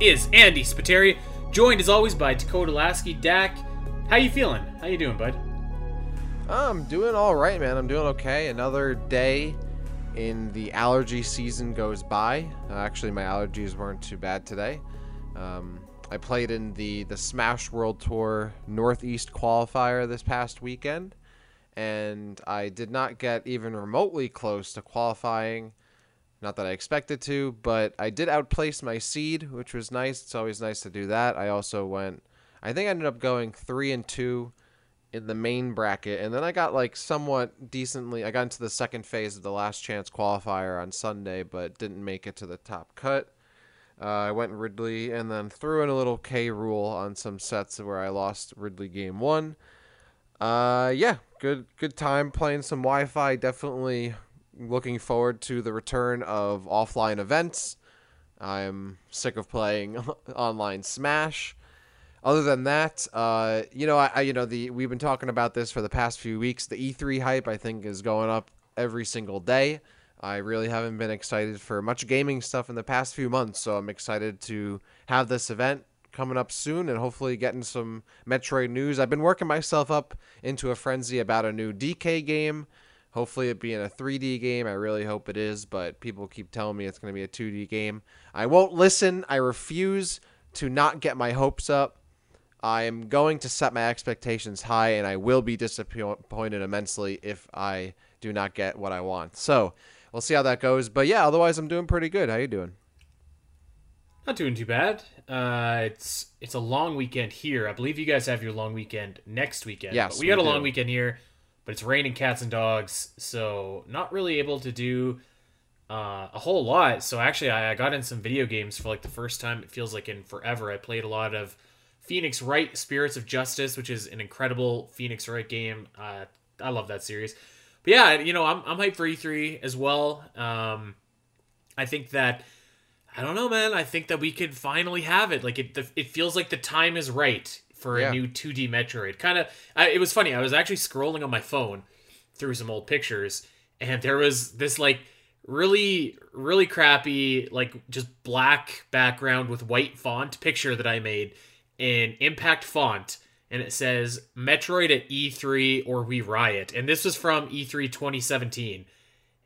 Is Andy Spiteri, joined as always by Dakota Lasky. Dak, how you feeling? How you doing, bud? I'm doing all right, man. I'm doing okay. Another day in the allergy season goes by. Uh, actually, my allergies weren't too bad today. Um, I played in the the Smash World Tour Northeast qualifier this past weekend, and I did not get even remotely close to qualifying. Not that I expected to, but I did outplace my seed, which was nice. It's always nice to do that. I also went. I think I ended up going three and two in the main bracket, and then I got like somewhat decently. I got into the second phase of the last chance qualifier on Sunday, but didn't make it to the top cut. Uh, I went Ridley and then threw in a little K. Rool on some sets where I lost Ridley game one. Uh, yeah, good good time playing some Wi-Fi. Definitely looking forward to the return of offline events. I'm sick of playing online Smash. Other than that, uh, you know, I, I, you know the we've been talking about this for the past few weeks. The E3 hype, I think, is going up every single day. I really haven't been excited for much gaming stuff in the past few months, so I'm excited to have this event coming up soon and hopefully getting some Metroid news. I've been working myself up into a frenzy about a new DK game. Hopefully, it being a 3D game. I really hope it is, but people keep telling me it's going to be a 2D game. I won't listen. I refuse to not get my hopes up. I am going to set my expectations high, and I will be disappointed immensely if I do not get what I want. So, we'll see how that goes. But yeah, otherwise I'm doing pretty good. How you doing? Not doing too bad. Uh, it's it's a long weekend here. I believe you guys have your long weekend next weekend. Yes, but we got we a long weekend here, but it's raining cats and dogs, so not really able to do uh, a whole lot. So actually, I, I got in some video games for like the first time. It feels like in forever. I played a lot of Phoenix Wright Spirits of Justice, which is an incredible Phoenix Wright game. Uh, I love that series. But yeah, you know, I'm I'm hyped for E3 as well. Um, I think that I don't know, man. I think that we could finally have it. Like it, the, it feels like the time is right for Yeah. a new 2D Metroid. Kind of. It was funny. I was actually scrolling on my phone through some old pictures, and there was this like really, really crappy, like just black background with white font picture that I made in Impact font, and it says Metroid at E3 or we riot. And this was from E E3 2017.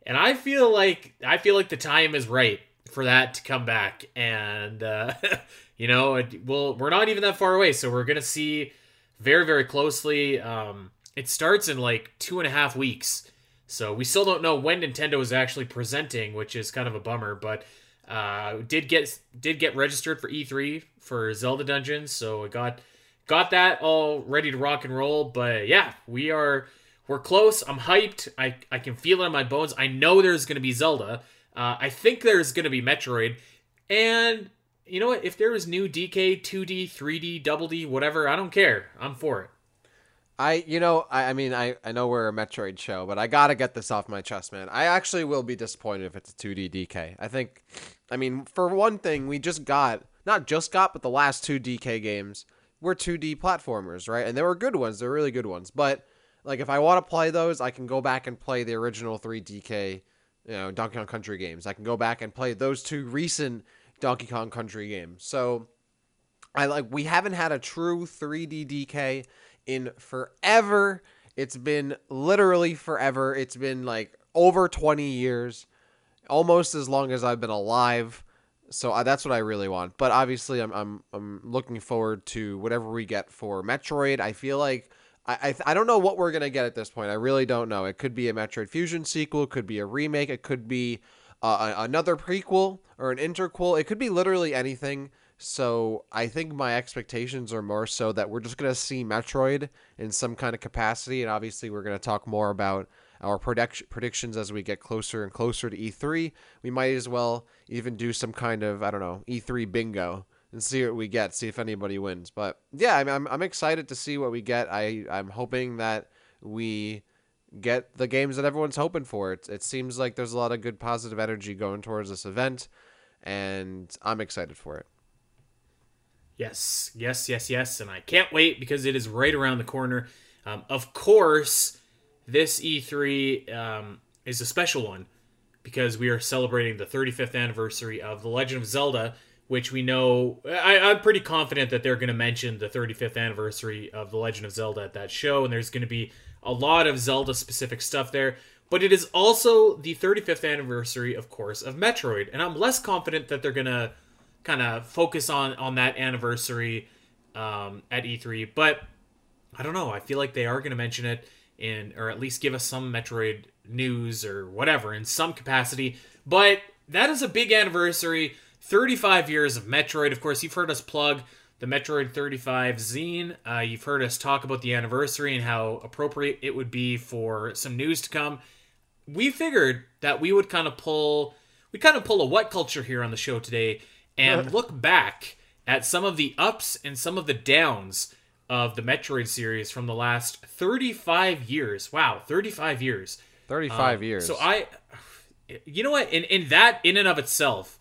And I feel like I feel like the time is right for that to come back, and uh, you know, it, well, we're not even that far away, so we're gonna see very, very closely. Um, it starts in like two and a half weeks, so we still don't know when Nintendo is actually presenting, which is kind of a bummer. But uh, did get did get registered for E3 for Zelda Dungeons, so I got got that all ready to rock and roll. But yeah, we are we're close. I'm hyped. I I can feel it in my bones. I know there's gonna be Zelda. Uh, I think there's gonna be Metroid, and you know what? If there is new DK, 2D, 3D, double D, whatever, I don't care. I'm for it. I, you know, I, I mean, I, I know we're a Metroid show, but I gotta get this off my chest, man. I actually will be disappointed if it's a 2D DK. I think, I mean, for one thing, we just got, not just got, but the last two DK games were 2D platformers, right? And they were good ones. They're really good ones. But, like, if I want to play those, I can go back and play the original three DK, you know, Donkey Kong Country games. I can go back and play those two recent Donkey Kong Country games. So, I like, we haven't had a true 3D DK in forever. It's been literally forever. It's been like over 20 years, almost as long as I've been alive. So uh, that's what I really want. But obviously, I'm I'm I'm looking forward to whatever we get for Metroid. I feel like I I, I don't know what we're gonna get at this point. I really don't know. It could be a Metroid Fusion sequel. It could be a remake. It could be uh, another prequel or an interquel. It could be literally anything. So I think my expectations are more so that we're just gonna see Metroid in some kind of capacity, and obviously we're gonna talk more about our predict- predictions as we get closer and closer to E3. We might as well even do some kind of I don't know E3 bingo and see what we get, see if anybody wins. But yeah, I'm I'm, I'm excited to see what we get. I I'm hoping that we get the games that everyone's hoping for. It, it seems like there's a lot of good positive energy going towards this event, and I'm excited for it. Yes, yes, yes, yes, and I can't wait because it is right around the corner. Um, of course, this E3 um, is a special one because we are celebrating the 35th anniversary of The Legend of Zelda, which we know. I, I'm pretty confident that they're going to mention the 35th anniversary of The Legend of Zelda at that show, and there's going to be a lot of Zelda specific stuff there. But it is also the 35th anniversary, of course, of Metroid, and I'm less confident that they're going to kind of focus on on that anniversary um, at E3. But I don't know. I feel like they are going to mention it in, or at least give us some Metroid news or whatever in some capacity. But that is a big anniversary. 35 years of Metroid. Of course, you've heard us plug the Metroid 35 zine. Uh, you've heard us talk about the anniversary and how appropriate it would be for some news to come. We figured that we would kind of pull, we kind of pull a what culture here on the show today and look back at some of the ups and some of the downs of the Metroid series from the last 35 years. Wow, 35 years. 35 Um, years. So I, you know what? In in that in and of itself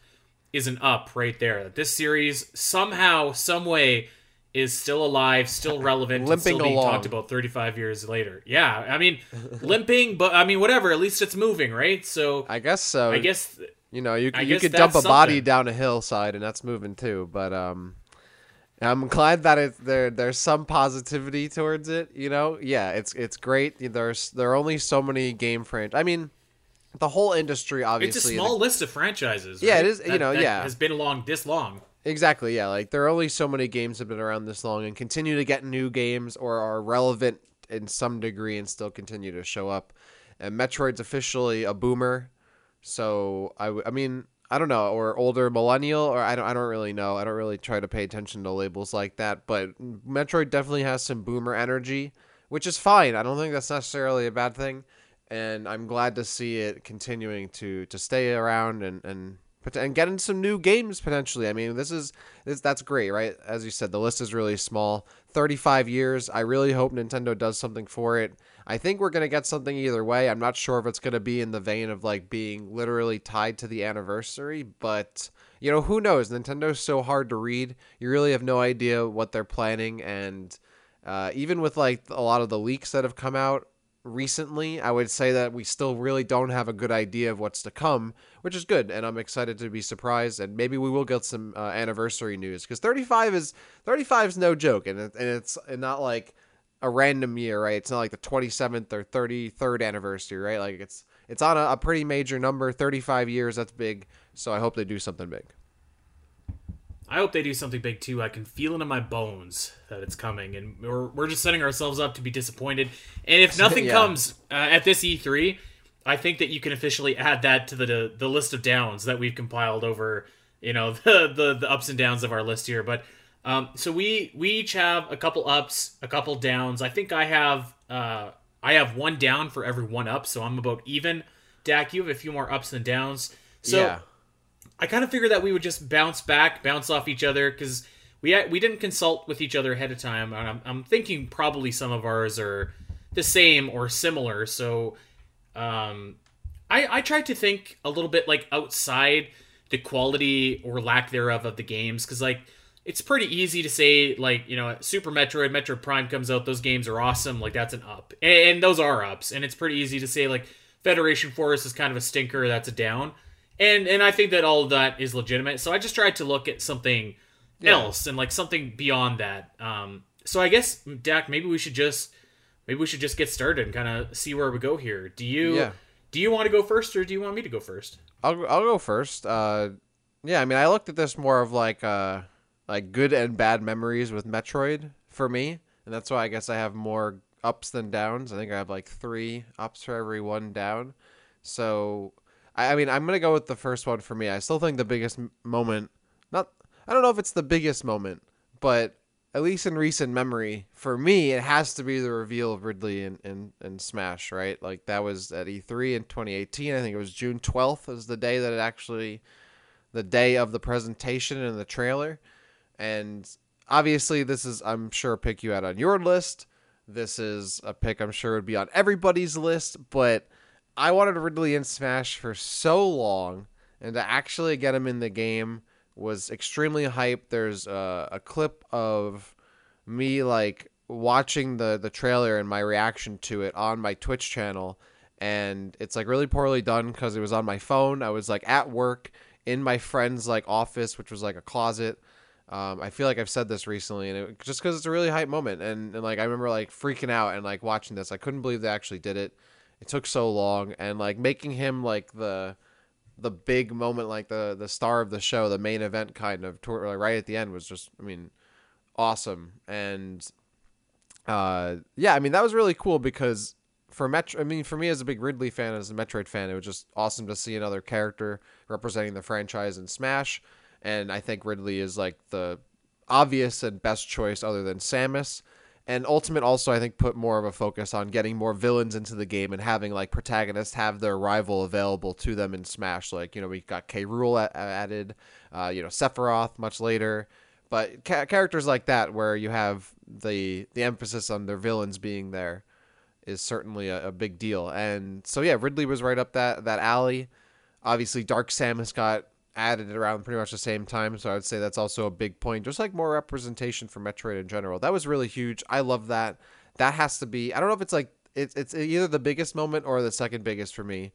is an up right there. That this series somehow, some way, is still alive, still relevant, and Limping still being along. talked about 35 years later. Yeah, I mean, limping, but I mean, whatever. At least it's moving, right? So I guess so. I guess you know you I you could dump a that's body down a hillside and that's moving too. But um, I'm glad that it there there's some positivity towards it. You know, yeah, it's it's great. There's there are only so many game franchise. I mean, the whole industry obviously it's a small list of franchises. Yeah, right? it is, you know, that yeah. has been along this long. Exactly, yeah. Like there are only so many games that have been around this long and continue to get new games or are relevant in some degree and still continue to show up. And Metroid's officially a boomer, so I, w- I mean I don't know or older millennial or I don't I don't really know. I don't really try to pay attention to labels like that, but Metroid definitely has some boomer energy, which is fine. I don't think that's necessarily a bad thing, and I'm glad to see it continuing to to stay around and and and getting some new games potentially. I mean, this is this that's great, right? As you said, the list is really small. 35 years. I really hope Nintendo does something for it. I think we're going to get something either way. I'm not sure if it's going to be in the vein of like being literally tied to the anniversary, but you know, who knows? Nintendo's so hard to read. You really have no idea what they're planning and uh, even with like a lot of the leaks that have come out recently, I would say that we still really don't have a good idea of what's to come, which is good, and I'm excited to be surprised. And maybe we will get some uh, anniversary news because 35 is 35 is no joke, and it, and it's not like a random year, right? It's not like the 27th or 33rd anniversary, right? Like it's it's on a, a pretty major number, 35 years. That's big. So I hope they do something big. I hope they do something big too. I can feel it in my bones that it's coming, and we're, we're just setting ourselves up to be disappointed. And if nothing Yeah. comes uh, at this E3, I think that you can officially add that to the the list of downs that we've compiled over, you know, the the, the ups and downs of our list here. But um, so we we each have a couple ups, a couple downs. I think I have uh, I have one down for every one up, so I'm about even. Dak, you have a few more ups than downs. So yeah. I kind of figured that we would just bounce back, bounce off each other because we we didn't consult with each other ahead of time. I'm, I'm thinking probably some of ours are the same or similar. So um, I I tried to think a little bit like outside the quality or lack thereof of the games because like it's pretty easy to say like you know Super Metroid, Metro Prime comes out, those games are awesome, like that's an up, and, and those are ups, and it's pretty easy to say like Federation Force is kind of a stinker, that's a down, and and I think that all of that is legitimate. So I just tried to look at something else and like something beyond that. Um, so I guess Dak, maybe we should just maybe we should just get started and kind of see where we go here. Do you Yeah. do you want to go first or do you want me to go first? I'll I'll go first. Uh, yeah, I mean, I looked at this more of like uh like good and bad memories with Metroid for me, and that's why I guess I have more ups than downs. I think I have like three ups for every one down. So, I, I mean, I'm gonna go with the first one for me. I still think the biggest moment, not I don't know if it's the biggest moment, but at least in recent memory, for me, it has to be the reveal of Ridley in, in, in Smash, right? Like that was at E3 in 2018. I think it was June 12th was the day that it actually, the day of the presentation and the trailer. And obviously, this is, I'm sure, pick you had on your list. This is a pick I'm sure would be on everybody's list, but I wanted Ridley in Smash for so long, and to actually get him in the game was extremely hype. There's a, a clip of me like watching the the trailer and my reaction to it on my Twitch channel, and it's like really poorly done because it was on my phone. I was like at work in my friend's like office, which was like a closet. Um, I feel like I've said this recently, and it, just because it's a really hype moment, and, and like I remember like freaking out and like watching this, I couldn't believe they actually did it. It took so long, and like making him like the the big moment, like the the star of the show, the main event, kind of toward, like, right at the end was just, I mean, awesome. And uh, yeah, I mean that was really cool because for Metro, I mean for me as a big Ridley fan, as a Metroid fan, it was just awesome to see another character representing the franchise in Smash. And I think Ridley is like the obvious and best choice other than Samus. And Ultimate also, I think, put more of a focus on getting more villains into the game and having like protagonists have their rival available to them in Smash. Like, you know, we got K. Rool added, uh, you know, Sephiroth much later. But ca- characters like that, where you have the the emphasis on their villains being there, is certainly a, a big deal. And so yeah, Ridley was right up that that alley. Obviously, Dark Samus got added it around pretty much the same time, so I would say that's also a big point. Just like more representation for Metroid in general, that was really huge. I love that. That has to be. I don't know if it's like it's it's either the biggest moment or the second biggest for me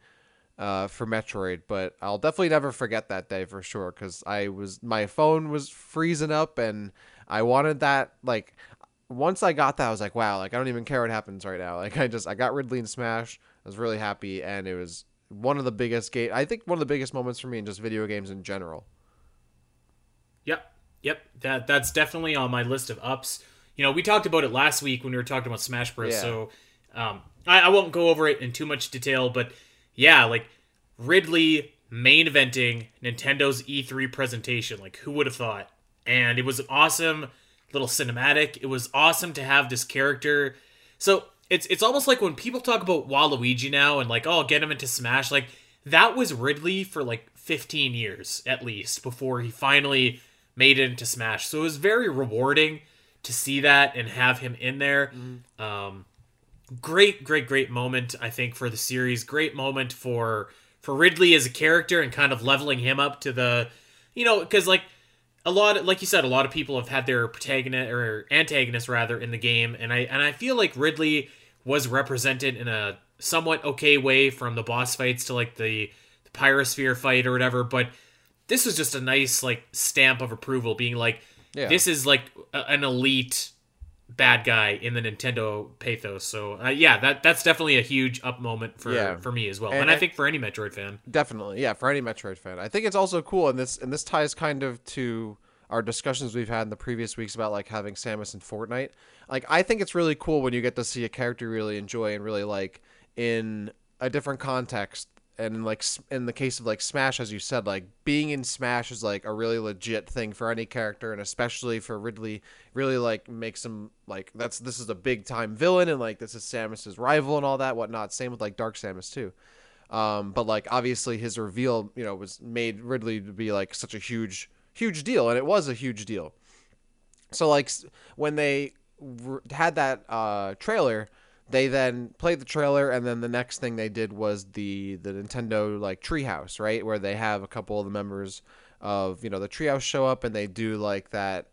uh, for Metroid, but I'll definitely never forget that day for sure because I was my phone was freezing up and I wanted that like once I got that I was like wow like I don't even care what happens right now like I just I got Ridley and Smash I was really happy and it was one of the biggest game I think one of the biggest moments for me in just video games in general. Yep, yep that that's definitely on my list of ups. You know we talked about it last week when we were talking about Smash Bros. Yeah. So um, I, I won't go over it in too much detail, but yeah, like Ridley main eventing Nintendo's E3 presentation. Like, who would have thought? And it was an awesome little cinematic. It was awesome to have this character. So it's it's almost like when people talk about Waluigi now and like, oh, get him into Smash. Like that was Ridley for like 15 years at least before he finally made it into Smash. So it was very rewarding to see that and have him in there. Mm-hmm. Um, great, great, great moment, I think, for the series. Great moment for for Ridley as a character and kind of leveling him up to the, you know, because like a lot, of, like you said, a lot of people have had their protagonist or antagonist rather in the game, and I and I feel like Ridley was represented in a somewhat okay way from the boss fights to like the, the pyrosphere fight or whatever, but this was just a nice like stamp of approval, being like, yeah. this is like a, an elite bad guy in the Nintendo pathos. So uh, yeah, that that's definitely a huge up moment for yeah. for me as well, and, and I think for any Metroid fan. Definitely, yeah, for any Metroid fan. I think it's also cool, and this and this ties kind of to our discussions we've had in the previous weeks about like having Samus in Fortnite. Like I think it's really cool when you get to see a character you really enjoy and really like in a different context and like in the case of like Smash, as you said, like being in Smash is like a really legit thing for any character, and especially for Ridley, really like makes him like that's this is a big time villain, and like this is Samus's rival and all that whatnot. Same with like Dark Samus too. Um, but like obviously his reveal, you know, was made Ridley to be like such a huge, huge deal, and it was a huge deal. So like when they had that uh, trailer they then played the trailer and then the next thing they did was the the Nintendo like treehouse, right? Where they have a couple of the members of, you know, the treehouse show up and they do like that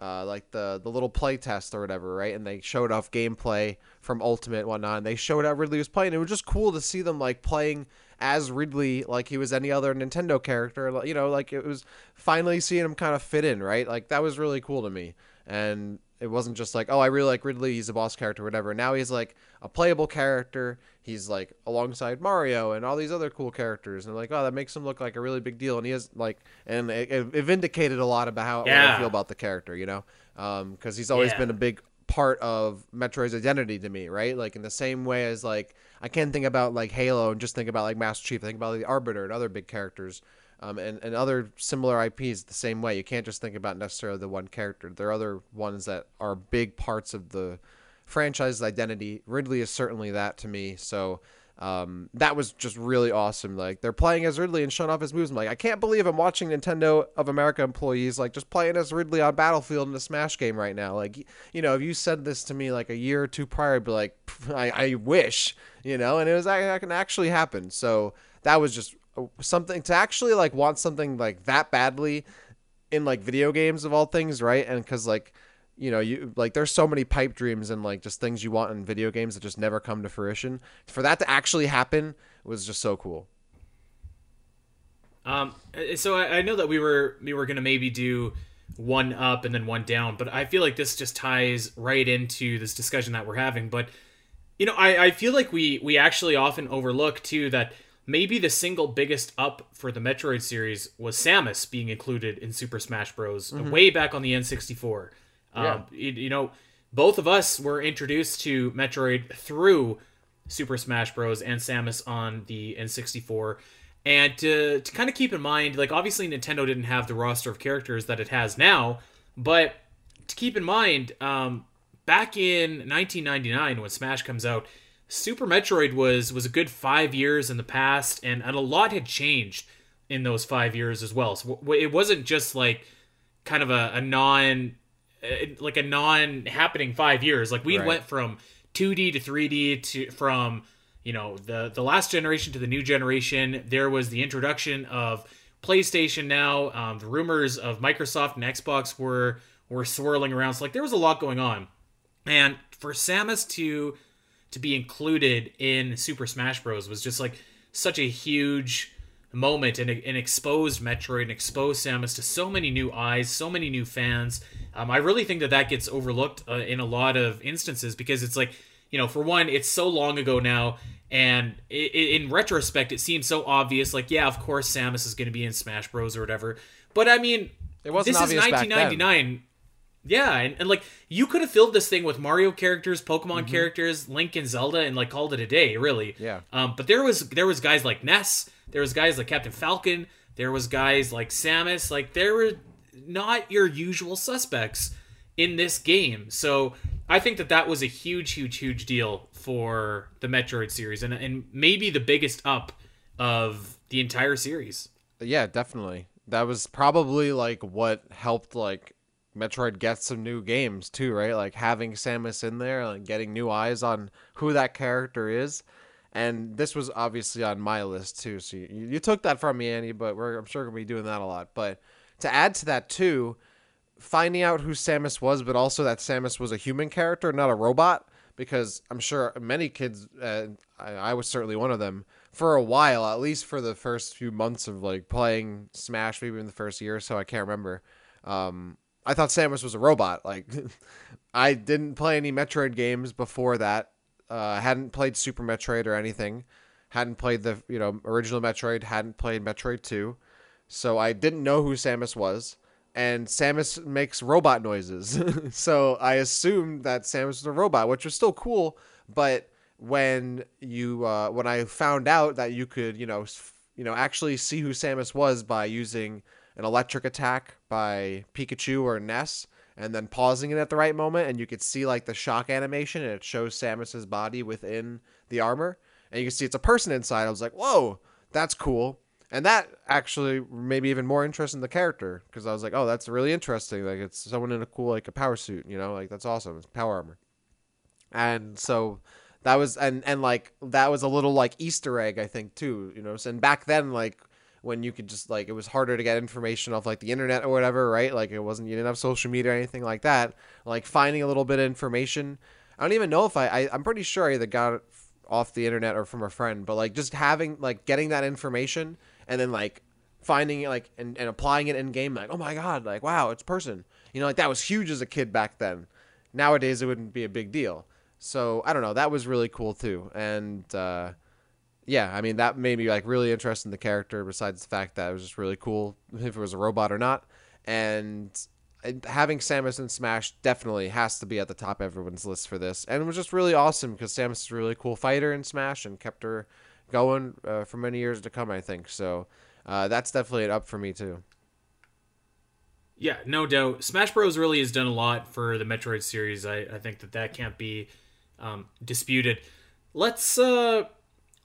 uh, like the the little play test or whatever, right? And they showed off gameplay from Ultimate and whatnot. And they showed how Ridley was playing. It was just cool to see them like playing as Ridley, like he was any other Nintendo character. You know, like it was finally seeing him kind of fit in, right? Like that was really cool to me. And it wasn't just like, oh, I really like Ridley, he's a boss character, whatever. Now he's like a playable character. He's like alongside Mario and all these other cool characters, and like, oh, that makes him look like a really big deal. And he has like, and it, it vindicated a lot about how yeah. I feel about the character, you know, because um, he's always yeah. been a big part of Metroid's identity to me, right? Like in the same way as like I can't think about like Halo and just think about like Master Chief. I think about like, the Arbiter and other big characters um, and, and other similar IPs the same way. You can't just think about necessarily the one character. There are other ones that are big parts of the franchise's identity. Ridley is certainly that to me. So um, that was just really awesome. Like they're playing as Ridley and showing off his moves. I'm like, I can't believe I'm watching Nintendo of America employees like just playing as Ridley on Battlefield in a Smash game right now. Like, you know, if you said this to me like a year or two prior, I'd be like, I, I wish, you know, and it was I, I can actually happen. So that was just something to actually like want something like that badly in like video games of all things, right? And because like you know, you like there's so many pipe dreams and like just things you want in video games that just never come to fruition. For that to actually happen was just so cool. Um, so I, I know that we were we were gonna maybe do one up and then one down, but I feel like this just ties right into this discussion that we're having. But you know, I, I feel like we we actually often overlook too that maybe the single biggest up for the Metroid series was Samus being included in Super Smash Bros. Mm-hmm. way back on the N64. Yeah. Um, you, you know, both of us were introduced to Metroid through Super Smash Bros. and Samus on the N64. And to, to kind of keep in mind, like, obviously Nintendo didn't have the roster of characters that it has now, but to keep in mind, um, back in 1999 when Smash comes out, Super Metroid was was a good five years in the past, and, and a lot had changed in those five years as well. So it wasn't just like kind of a, a non like a non happening five years. Like we right. went from 2D to 3D to from you know the the last generation to the new generation. There was the introduction of PlayStation. Now um, the rumors of Microsoft and Xbox were were swirling around. So like there was a lot going on, and for Samus to to be included in Super Smash Bros was just like such a huge moment and, and exposed Metroid and exposed Samus to so many new eyes, so many new fans. Um, I really think that that gets overlooked uh, in a lot of instances because it's like, you know, for one, it's so long ago now, and it, it, in retrospect, it seems so obvious. Like, yeah, of course, Samus is going to be in Smash Bros. or whatever. But I mean, it wasn't this is 1999. Yeah, and, and, like you could have filled this thing with Mario characters, Pokemon mm-hmm. characters, Link and Zelda, and like called it a day, really. Yeah. Um, but there was there was guys like Ness, there was guys like Captain Falcon, there was guys like Samus, like there were not your usual suspects in this game. So I think that that was a huge, huge, huge deal for the Metroid series, and and maybe the biggest up of the entire series. Yeah, definitely. That was probably like what helped like Metroid gets some new games too, right? Like having Samus in there, like getting new eyes on who that character is. And this was obviously on my list too. So you, you took that from me, Andy, but I'm sure gonna be doing that a lot. But to add to that too, finding out who Samus was, but also that Samus was a human character, not a robot because I'm sure many kids, uh, I, I was certainly one of them, for a while, at least for the first few months of like playing Smash, maybe in the first year or so, I can't remember. Um, I thought Samus was a robot. Like, I didn't play any Metroid games before that. Uh, hadn't played Super Metroid or anything. Hadn't played the you know original Metroid. Hadn't played Metroid Two, so I didn't know who Samus was and Samus makes robot noises. so I assumed that Samus was a robot, which was still cool. But when you uh, when I found out that you could you know f- you know actually see who Samus was by using an electric attack by Pikachu or Ness, and then pausing it at the right moment, and you could see like the shock animation, and it shows Samus's body within the armor, and you can see it's a person inside. I was like, whoa, that's cool and that actually made me even more interested in the character because I was like, oh, that's really interesting. Like it's someone in a cool like a power suit, you know, like that's awesome. It's power armor, and so that was and and like that was a little like Easter egg I think too, you know. And back then, like when you could just like it was harder to get information off like the internet or whatever, right? Like it wasn't you didn't have social media or anything like that. Like finding a little bit of information. I don't even know if I, I I'm pretty sure I either got it off the internet or from a friend, but like just having like getting that information and then like finding it like and, and applying it in game like oh my god like wow it's person you know like that was huge as a kid back then nowadays it wouldn't be a big deal so i don't know that was really cool too and uh, yeah i mean that made me like really interested in the character besides the fact that it was just really cool if it was a robot or not and having Samus in Smash definitely has to be at the top of everyone's list for this. And it was just really awesome because Samus is a really cool fighter in Smash and kept her going uh, for many years to come. I think so. Uh, that's definitely an up for me too. Yeah, no doubt. Smash Bros. really has done a lot for the Metroid series. I, I think that that can't be um, disputed. Let's uh,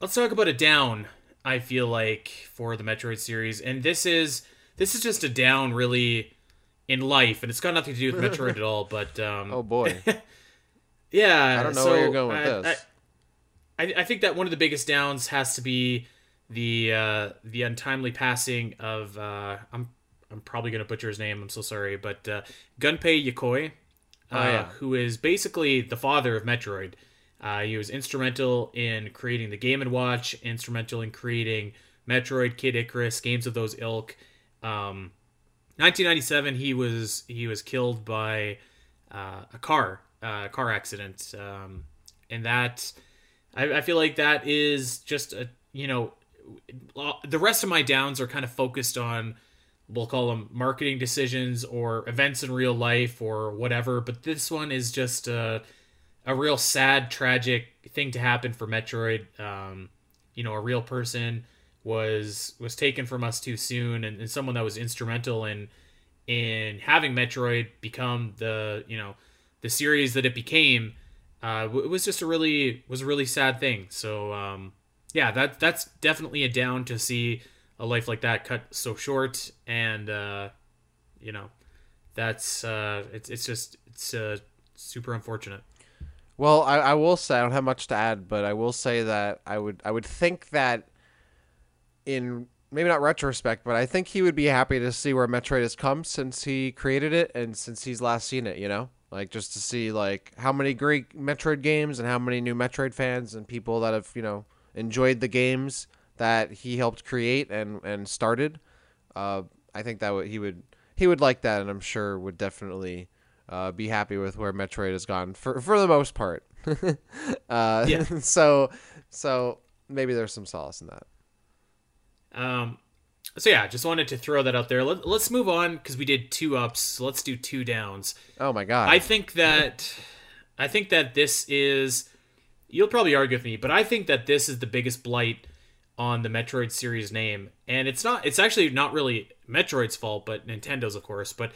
let's talk about a down. I feel like for the Metroid series, and this is this is just a down really in life, and it's got nothing to do with Metroid at all. But um, oh boy, yeah, I don't know so where you're going with I, this. I, I think that one of the biggest downs has to be the uh, the untimely passing of uh, I'm I'm probably gonna butcher his name. I'm so sorry, but uh, Gunpei Yokoi. uh, oh, yeah. who is basically the father of Metroid. Uh, he was instrumental in creating the Game and Watch, instrumental in creating Metroid, Kid Icarus, games of those ilk. Um, 1997, he was he was killed by uh, a car uh, car accident, um, and that I, I feel like that is just a you know the rest of my downs are kind of focused on we'll call them marketing decisions or events in real life or whatever but this one is just a, a real sad tragic thing to happen for metroid um, you know a real person was was taken from us too soon and, and someone that was instrumental in in having metroid become the you know the series that it became uh, it was just a really was a really sad thing so um, yeah, that that's definitely a down to see a life like that cut so short, and uh, you know, that's uh, it's it's just it's uh, super unfortunate. Well, I, I will say I don't have much to add, but I will say that I would I would think that in maybe not retrospect, but I think he would be happy to see where Metroid has come since he created it and since he's last seen it. You know, like just to see like how many great Metroid games and how many new Metroid fans and people that have you know enjoyed the games that he helped create and and started. Uh, I think that w- he would he would like that, and I'm sure would definitely uh, be happy with where Metroid has gone for for the most part. uh, yeah. So so maybe there's some solace in that. Um. So yeah, just wanted to throw that out there. Let, us move on because we did two ups. So let's do two downs. Oh my god! I think that I think that this is you'll probably argue with me, but I think that this is the biggest blight on the Metroid series name. And it's not it's actually not really Metroid's fault, but Nintendo's of course, but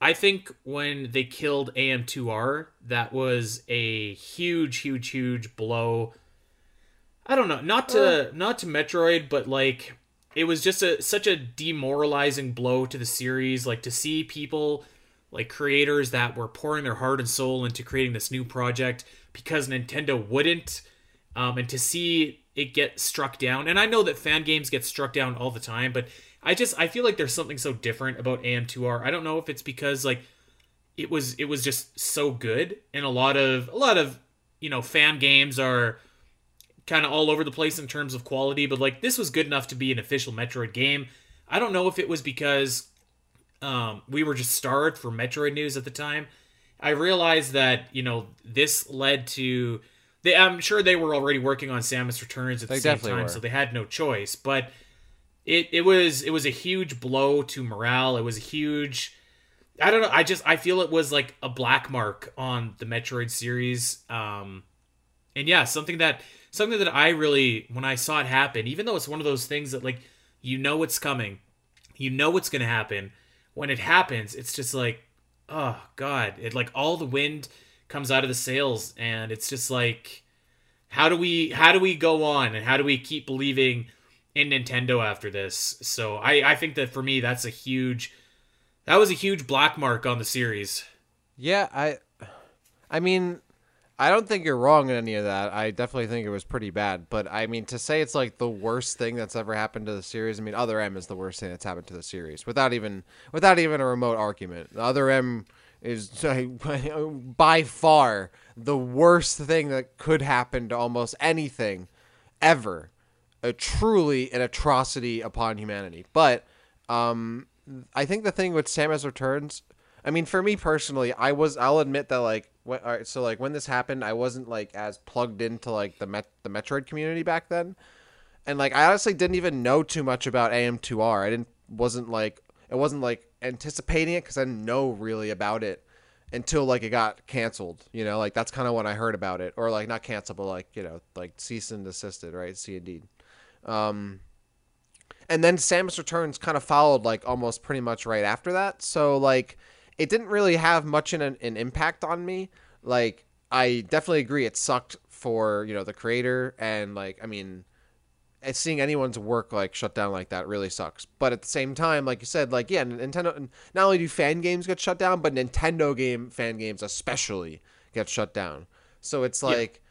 I think when they killed AM2R, that was a huge huge huge blow. I don't know, not to uh. not to Metroid, but like it was just a such a demoralizing blow to the series like to see people like creators that were pouring their heart and soul into creating this new project because Nintendo wouldn't. Um, and to see it get struck down, and I know that fan games get struck down all the time, but I just I feel like there's something so different about AM2R. I don't know if it's because like it was it was just so good, and a lot of a lot of you know fan games are kind of all over the place in terms of quality, but like this was good enough to be an official Metroid game. I don't know if it was because um, we were just starved for Metroid news at the time, I realized that you know this led to. They, I'm sure they were already working on Samus Returns at the same time, were. so they had no choice. But it it was it was a huge blow to morale. It was a huge. I don't know. I just I feel it was like a black mark on the Metroid series. Um, and yeah, something that something that I really when I saw it happen, even though it's one of those things that like you know it's coming, you know what's gonna happen. When it happens, it's just like oh god, it like all the wind comes out of the sails, and it's just like, how do we how do we go on, and how do we keep believing in Nintendo after this? So I I think that for me that's a huge that was a huge black mark on the series. Yeah, I I mean I don't think you're wrong in any of that. I definitely think it was pretty bad. But I mean, to say it's like the worst thing that's ever happened to the series, I mean, Other M is the worst thing that's happened to the series, without even without even a remote argument. Other M is by far the worst thing that could happen to almost anything ever. A truly an atrocity upon humanity. But um, I think the thing with Samus Returns, I mean, for me personally, I was I'll admit that like when, all right, so like when this happened, I wasn't like as plugged into like the Met- the Metroid community back then, and like I honestly didn't even know too much about AM2R. I didn't wasn't like it wasn't like anticipating it because I didn't know really about it until like it got canceled. You know, like that's kind of when I heard about it, or like not canceled, but like you know, like cease and desisted, right? See indeed. Um, and then Samus Returns kind of followed like almost pretty much right after that. So like it didn't really have much in an, an impact on me. Like I definitely agree, it sucked for you know the creator, and like I mean, seeing anyone's work like shut down like that really sucks. But at the same time, like you said, like yeah, Nintendo. Not only do fan games get shut down, but Nintendo game fan games especially get shut down. So it's like. Yeah.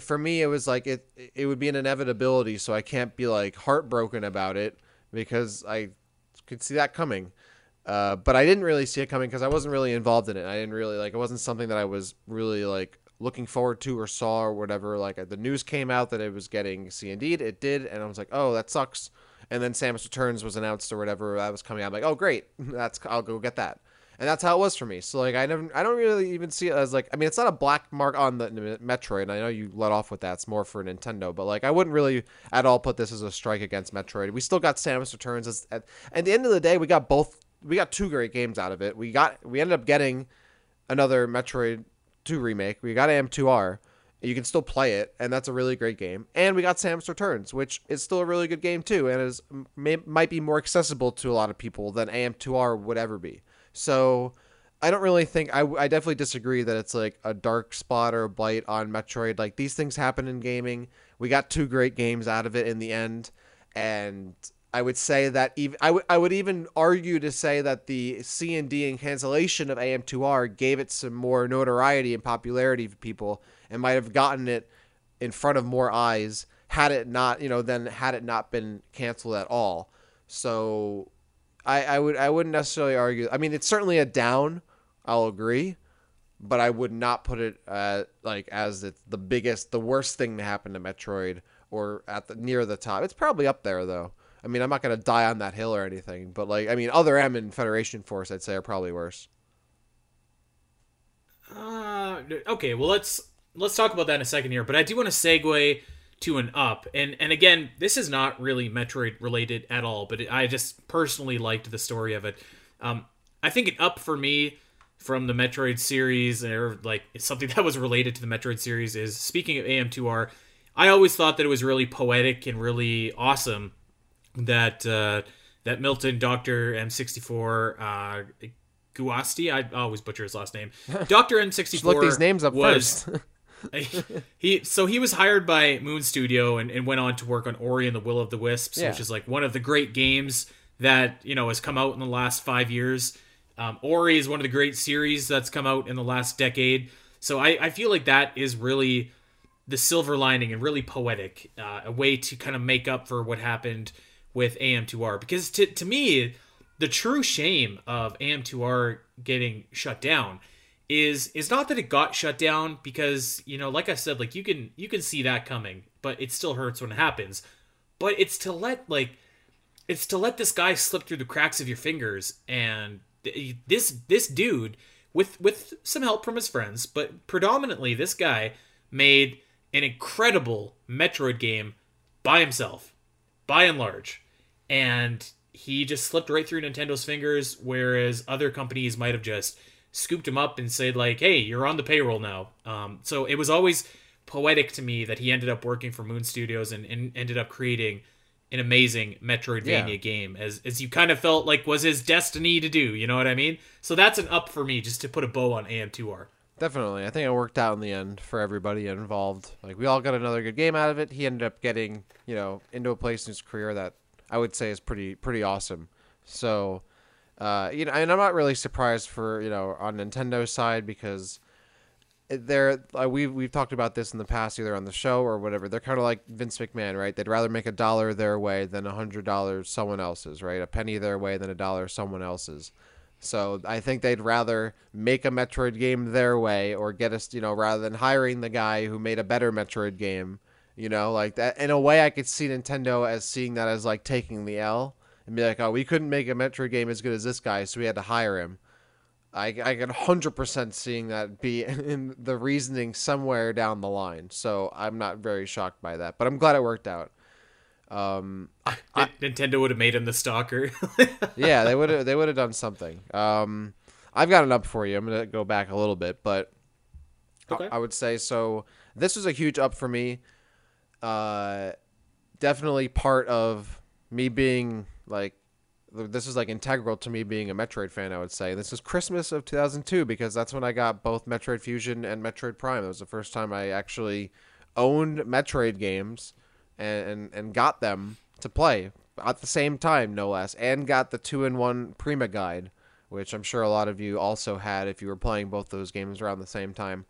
For me, it was like it. It would be an inevitability, so I can't be like heartbroken about it because I could see that coming. Uh, but I didn't really see it coming because I wasn't really involved in it. I didn't really like. It wasn't something that I was really like looking forward to or saw or whatever. Like the news came out that it was getting C it did, and I was like, oh, that sucks. And then Samus Returns was announced or whatever that was coming out. I'm like, oh, great, that's I'll go get that. And that's how it was for me. So like I never, I don't really even see it as like. I mean, it's not a black mark on the Metroid. I know you let off with that. It's more for Nintendo, but like I wouldn't really at all put this as a strike against Metroid. We still got Samus Returns. As, at, at the end of the day, we got both we got two great games out of it. We got we ended up getting another Metroid 2 remake. We got AM2R. You can still play it, and that's a really great game. And we got Samus Returns, which is still a really good game too, and is may, might be more accessible to a lot of people than AM2R would ever be. So I don't really think I, I definitely disagree that it's like a dark spot or a blight on Metroid. Like these things happen in gaming. We got two great games out of it in the end, and I would say that even I, w- I would even argue to say that the C and D and cancellation of AM2R gave it some more notoriety and popularity for people and might have gotten it in front of more eyes had it not you know then had it not been canceled at all. So I, I would I wouldn't necessarily argue. I mean it's certainly a down. I'll agree, but I would not put it uh, like as it's the biggest the worst thing to happen to Metroid or at the near the top. It's probably up there though. I mean, I'm not gonna die on that hill or anything, but like, I mean, other M and Federation Force, I'd say are probably worse. Uh, okay. Well, let's let's talk about that in a second here. But I do want to segue to an up, and and again, this is not really Metroid related at all, but I just personally liked the story of it. Um, I think an up for me from the Metroid series, or like something that was related to the Metroid series, is speaking of AM2R. I always thought that it was really poetic and really awesome that uh, that Milton Doctor M64 uh, Guasti. I always butcher his last name. Doctor M64. look these names up was, first. he so he was hired by Moon Studio and, and went on to work on Ori and the Will of the Wisps, yeah. which is like one of the great games that you know has come out in the last five years. Um, Ori is one of the great series that's come out in the last decade. So I, I feel like that is really the silver lining and really poetic, uh, a way to kind of make up for what happened with AM2R because to to me the true shame of AM2R getting shut down is is not that it got shut down because you know like I said like you can you can see that coming but it still hurts when it happens. But it's to let like it's to let this guy slip through the cracks of your fingers and this this dude with with some help from his friends but predominantly this guy made an incredible Metroid game by himself by and large. And he just slipped right through Nintendo's fingers, whereas other companies might have just scooped him up and said like, "Hey, you're on the payroll now." Um, so it was always poetic to me that he ended up working for Moon Studios and, and ended up creating an amazing Metroidvania yeah. game, as as you kind of felt like was his destiny to do. You know what I mean? So that's an up for me, just to put a bow on AM2R. Definitely, I think it worked out in the end for everybody involved. Like we all got another good game out of it. He ended up getting, you know, into a place in his career that I would say is pretty pretty awesome. So, uh, you know, and I'm not really surprised for you know on Nintendo's side because they're uh, we've we've talked about this in the past either on the show or whatever. They're kind of like Vince McMahon, right? They'd rather make a dollar their way than a hundred dollars someone else's, right? A penny their way than a dollar someone else's. So I think they'd rather make a Metroid game their way or get us, you know, rather than hiring the guy who made a better Metroid game you know, like that. In a way, I could see Nintendo as seeing that as like taking the L and be like, oh, we couldn't make a Metroid game as good as this guy, so we had to hire him. I, I can 100% seeing that be in the reasoning somewhere down the line. So I'm not very shocked by that, but I'm glad it worked out. Um, I, Nintendo would have made him the stalker. yeah, they would have. They would have done something. Um, I've got it up for you. I'm gonna go back a little bit, but okay. I, I would say so. This was a huge up for me uh, definitely part of me being like this is like integral to me being a Metroid fan. I would say this is Christmas of 2002 because that's when I got both Metroid Fusion and Metroid Prime. It was the first time I actually owned Metroid games and and, and got them to play at the same time, no less, and got the two in one Prima guide, which I'm sure a lot of you also had if you were playing both those games around the same time.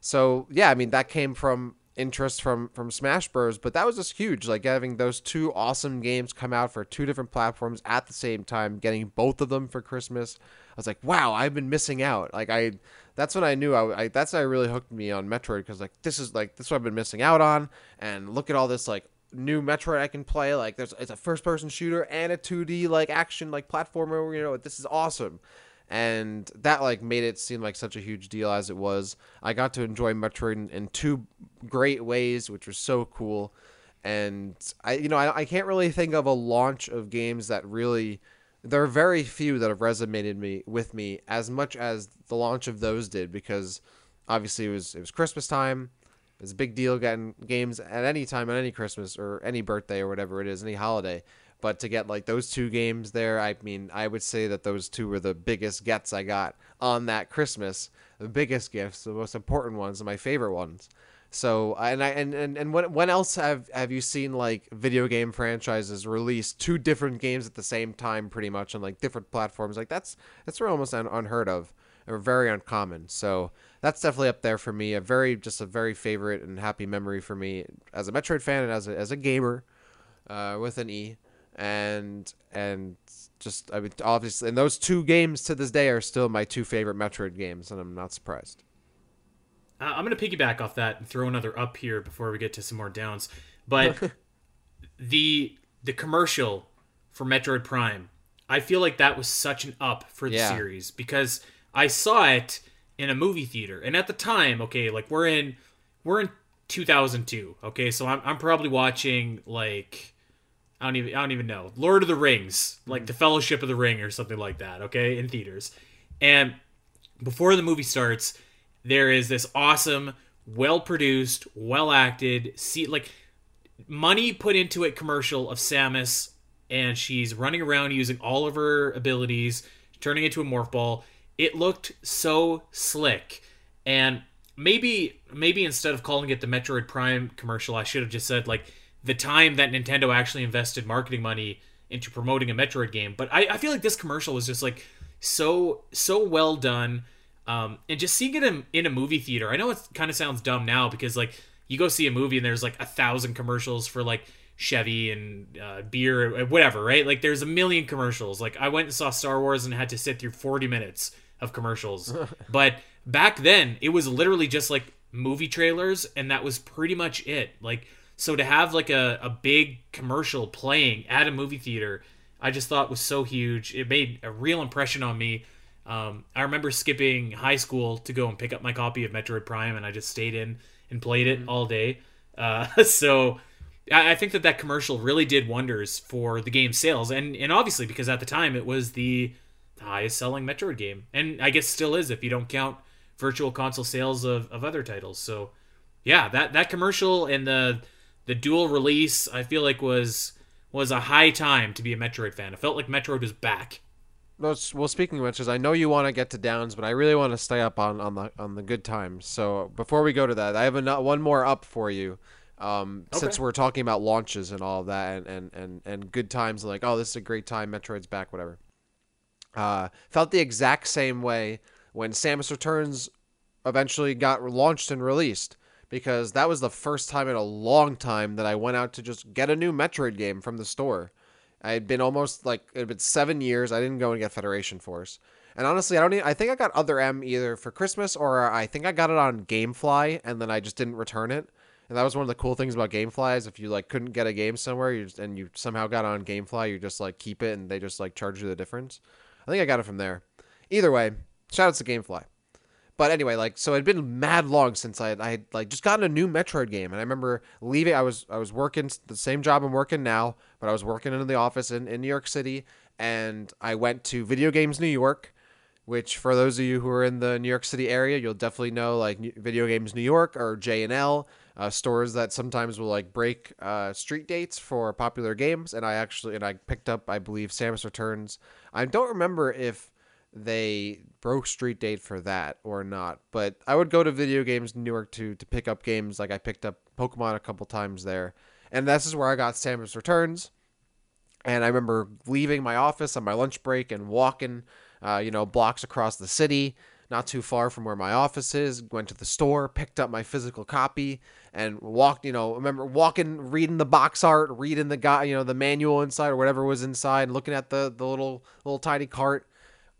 So yeah, I mean that came from interest from from Smash Bros. But that was just huge. Like having those two awesome games come out for two different platforms at the same time, getting both of them for Christmas. I was like, wow, I've been missing out. Like I, that's when I knew I, I that's I really hooked me on Metroid because like this is like this is what I've been missing out on. And look at all this like new Metroid I can play. Like there's it's a first person shooter and a 2D like action like platformer. You know, this is awesome and that like made it seem like such a huge deal as it was. I got to enjoy Metroid in, in two great ways, which was so cool. And I, you know, I, I can't really think of a launch of games that really. There are very few that have resonated me with me as much as the launch of those did because obviously it was it was Christmas time. It's a big deal getting games at any time at any Christmas or any birthday or whatever it is, any holiday. But to get like those two games there, I mean, I would say that those two were the biggest gets I got on that Christmas. The biggest gifts, the most important ones, my favorite ones. So and I and and, and when when else have have you seen like video game franchises release two different games at the same time, pretty much on like different platforms? Like that's that's almost un- unheard of or very uncommon. So that's definitely up there for me. A very just a very favorite and happy memory for me as a Metroid fan and as a as a gamer uh, with an E and and just I mean obviously and those two games to this day are still my two favorite Metroid games, and I'm not surprised. Uh, I'm gonna piggyback off that and throw another up here before we get to some more downs. But the the commercial for Metroid Prime, I feel like that was such an up for the yeah. series because I saw it in a movie theater, and at the time, okay, like we're in we're in 2002, okay, so I'm I'm probably watching like I don't even I don't even know. Lord of the Rings, like the Fellowship of the Ring or something like that, okay, in theaters. And before the movie starts, there is this awesome, well produced, well acted, see like money put into it commercial of Samus and she's running around using all of her abilities, turning into a morph ball. It looked so slick. And maybe maybe instead of calling it the Metroid Prime commercial, I should have just said like the time that Nintendo actually invested marketing money into promoting a Metroid game. But I, I feel like this commercial was just like so so well done. Um, and just seeing it in, in a movie theater, I know it kind of sounds dumb now because like you go see a movie and there's like a thousand commercials for like Chevy and uh, beer, uh, whatever, right? Like there's a million commercials. Like I went and saw Star Wars and had to sit through 40 minutes of commercials. but back then, it was literally just like movie trailers, and that was pretty much it. Like so to have like a, a big commercial playing at a movie theater, I just thought was so huge. It made a real impression on me. Um, I remember skipping high school to go and pick up my copy of Metroid Prime, and I just stayed in and played it mm-hmm. all day. Uh, so I, I think that that commercial really did wonders for the game's sales, and and obviously because at the time it was the highest selling Metroid game, and I guess still is if you don't count virtual console sales of, of other titles. So yeah, that that commercial and the the dual release I feel like was was a high time to be a Metroid fan. It felt like Metroid was back. well, speaking of which, is I know you want to get to downs, but I really want to stay up on, on the on the good times. So before we go to that, I have a, one more up for you. Um, okay. Since we're talking about launches and all of that, and, and, and, and good times, like oh, this is a great time, Metroid's back, whatever. Uh, felt the exact same way when Samus Returns eventually got launched and released because that was the first time in a long time that I went out to just get a new Metroid game from the store. I had been almost like it had been seven years. I didn't go and get Federation Force, and honestly, I don't. Even, I think I got Other M either for Christmas or I think I got it on GameFly, and then I just didn't return it. And that was one of the cool things about GameFly is if you like couldn't get a game somewhere, you just, and you somehow got on GameFly, you just like keep it and they just like charge you the difference. I think I got it from there. Either way, shout out to GameFly. But anyway, like so, it'd been mad long since I I had like just gotten a new Metroid game, and I remember leaving. I was I was working the same job I'm working now, but I was working in the office in, in New York City, and I went to Video Games New York, which for those of you who are in the New York City area, you'll definitely know like Video Games New York or J and L. Uh, stores that sometimes will like break uh, street dates for popular games, and I actually and I picked up I believe Samus Returns. I don't remember if they broke street date for that or not. But I would go to video games in New York to to pick up games like I picked up Pokemon a couple times there. And this is where I got Samus Returns. And I remember leaving my office on my lunch break and walking, uh, you know, blocks across the city not too far from where my office is. Went to the store, picked up my physical copy, and walked. You know, remember walking, reading the box art, reading the guy, you know, the manual inside or whatever was inside, looking at the the little little tiny cart.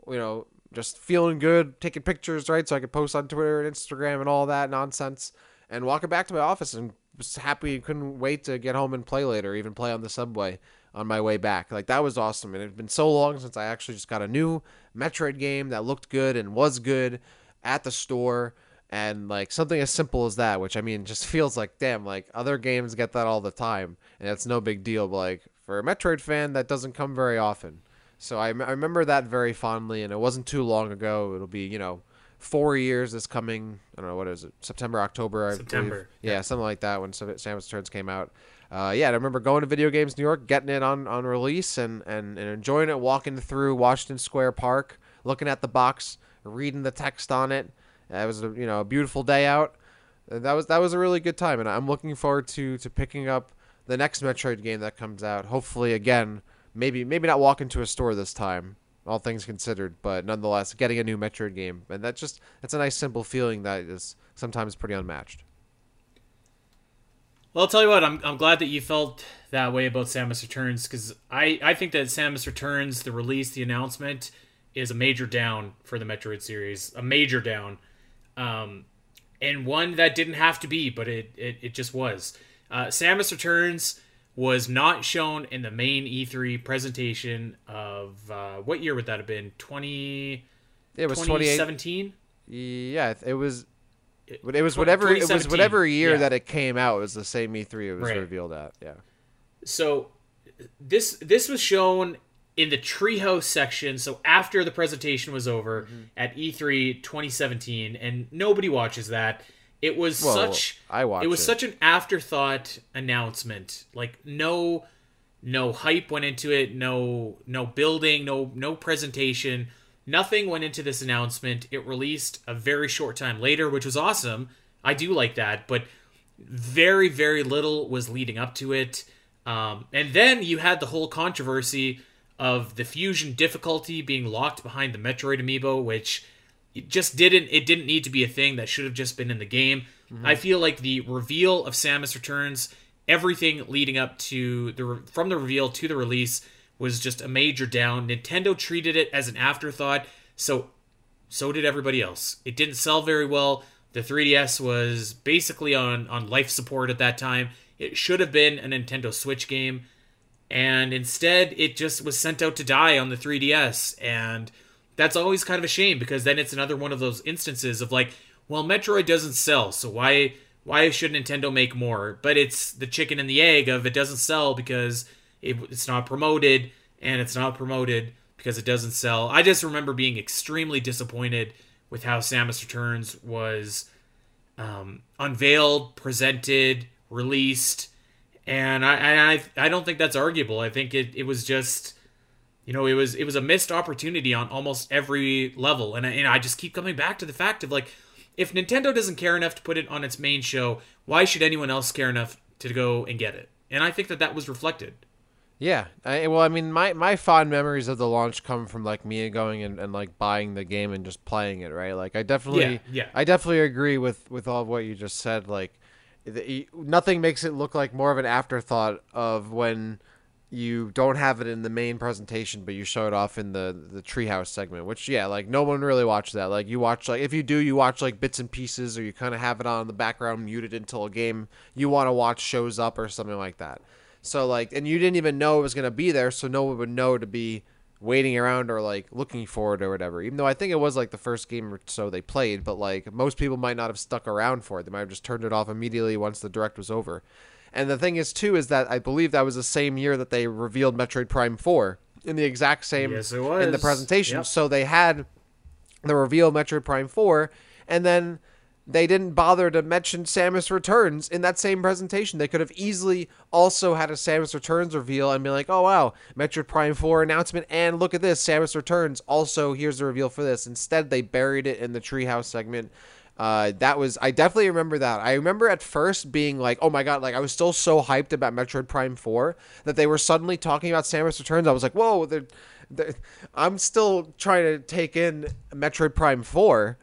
You know, just feeling good, taking pictures, right, so I could post on Twitter and Instagram and all that nonsense, and walking back to my office and was happy, couldn't wait to get home and play later, even play on the subway on my way back. Like that was awesome, and it had been so long since I actually just got a new Metroid game that looked good and was good at the store. And like something as simple as that, which I mean, just feels like damn, like other games get that all the time, and it's no big deal. But like for a Metroid fan, that doesn't come very often. So I, I remember that very fondly, and it wasn't too long ago. It'll be you know four years this coming. I don't know what is it, September, October, I September. believe. Yeah, yeah, something like that when Samus Returns came out. Uh, yeah, I remember going to Video Games New York, getting it on, on release, and, and, and enjoying it, walking through Washington Square Park, looking at the box, reading the text on it. It was a, you know a beautiful day out. That was that was a really good time, and I'm looking forward to to picking up the next Metroid game that comes out. Hopefully, again, maybe maybe not walk into a store this time, all things considered, but nonetheless, getting a new Metroid game, and that just that's a nice simple feeling that is sometimes pretty unmatched. Well, I'll tell you what, I'm, I'm glad that you felt that way about Samus Returns because I, I think that Samus Returns, the release, the announcement, is a major down for the Metroid series. A major down. Um, and one that didn't have to be, but it, it, it just was. Uh, Samus Returns was not shown in the main E3 presentation of uh, what year would that have been? 20. It was 2017? Yeah, it was it, it was whatever it was whatever year yeah. that it came out. It was the same E3 it was right. revealed at. Yeah. So this this was shown in the treehouse section. So after the presentation was over mm-hmm. at E3 2017, and nobody watches that. It was well, such I watched it was it. such an afterthought announcement. Like no no hype went into it, no no building, no no presentation. Nothing went into this announcement. It released a very short time later, which was awesome. I do like that, but very, very little was leading up to it. Um, and then you had the whole controversy of the fusion difficulty being locked behind the Metroid amiibo, which it just didn't it didn't need to be a thing that should have just been in the game. Mm-hmm. I feel like the reveal of Samus Returns, everything leading up to the from the reveal to the release was just a major down. Nintendo treated it as an afterthought, so so did everybody else. It didn't sell very well. The 3DS was basically on on life support at that time. It should have been a Nintendo Switch game, and instead it just was sent out to die on the 3DS. And that's always kind of a shame because then it's another one of those instances of like, well, Metroid doesn't sell, so why why should Nintendo make more? But it's the chicken and the egg of it doesn't sell because it, it's not promoted, and it's not promoted because it doesn't sell. I just remember being extremely disappointed with how Samus Returns was um, unveiled, presented, released, and I, I I don't think that's arguable. I think it, it was just you know it was it was a missed opportunity on almost every level, and I, and I just keep coming back to the fact of like if Nintendo doesn't care enough to put it on its main show, why should anyone else care enough to go and get it? And I think that that was reflected. Yeah, I, well, I mean, my, my fond memories of the launch come from like me going and, and like buying the game and just playing it, right? Like, I definitely, yeah, yeah. I definitely agree with with all of what you just said. Like, the, nothing makes it look like more of an afterthought of when you don't have it in the main presentation, but you show it off in the the treehouse segment. Which, yeah, like no one really watches that. Like, you watch like if you do, you watch like bits and pieces, or you kind of have it on in the background muted until a game you want to watch shows up or something like that. So like, and you didn't even know it was gonna be there, so no one would know to be waiting around or like looking for it or whatever. Even though I think it was like the first game or so they played, but like most people might not have stuck around for it. They might have just turned it off immediately once the direct was over. And the thing is too is that I believe that was the same year that they revealed Metroid Prime 4 in the exact same yes, it was. in the presentation. Yep. So they had the reveal of Metroid Prime 4 and then they didn't bother to mention Samus Returns in that same presentation. They could have easily also had a Samus Returns reveal and be like, oh wow, Metroid Prime 4 announcement, and look at this, Samus Returns. Also, here's the reveal for this. Instead, they buried it in the Treehouse segment. Uh, that was I definitely remember that. I remember at first being like, "Oh my god!" Like I was still so hyped about Metroid Prime Four that they were suddenly talking about Samus Returns. I was like, "Whoa!" They're, they're, I'm still trying to take in Metroid Prime Four,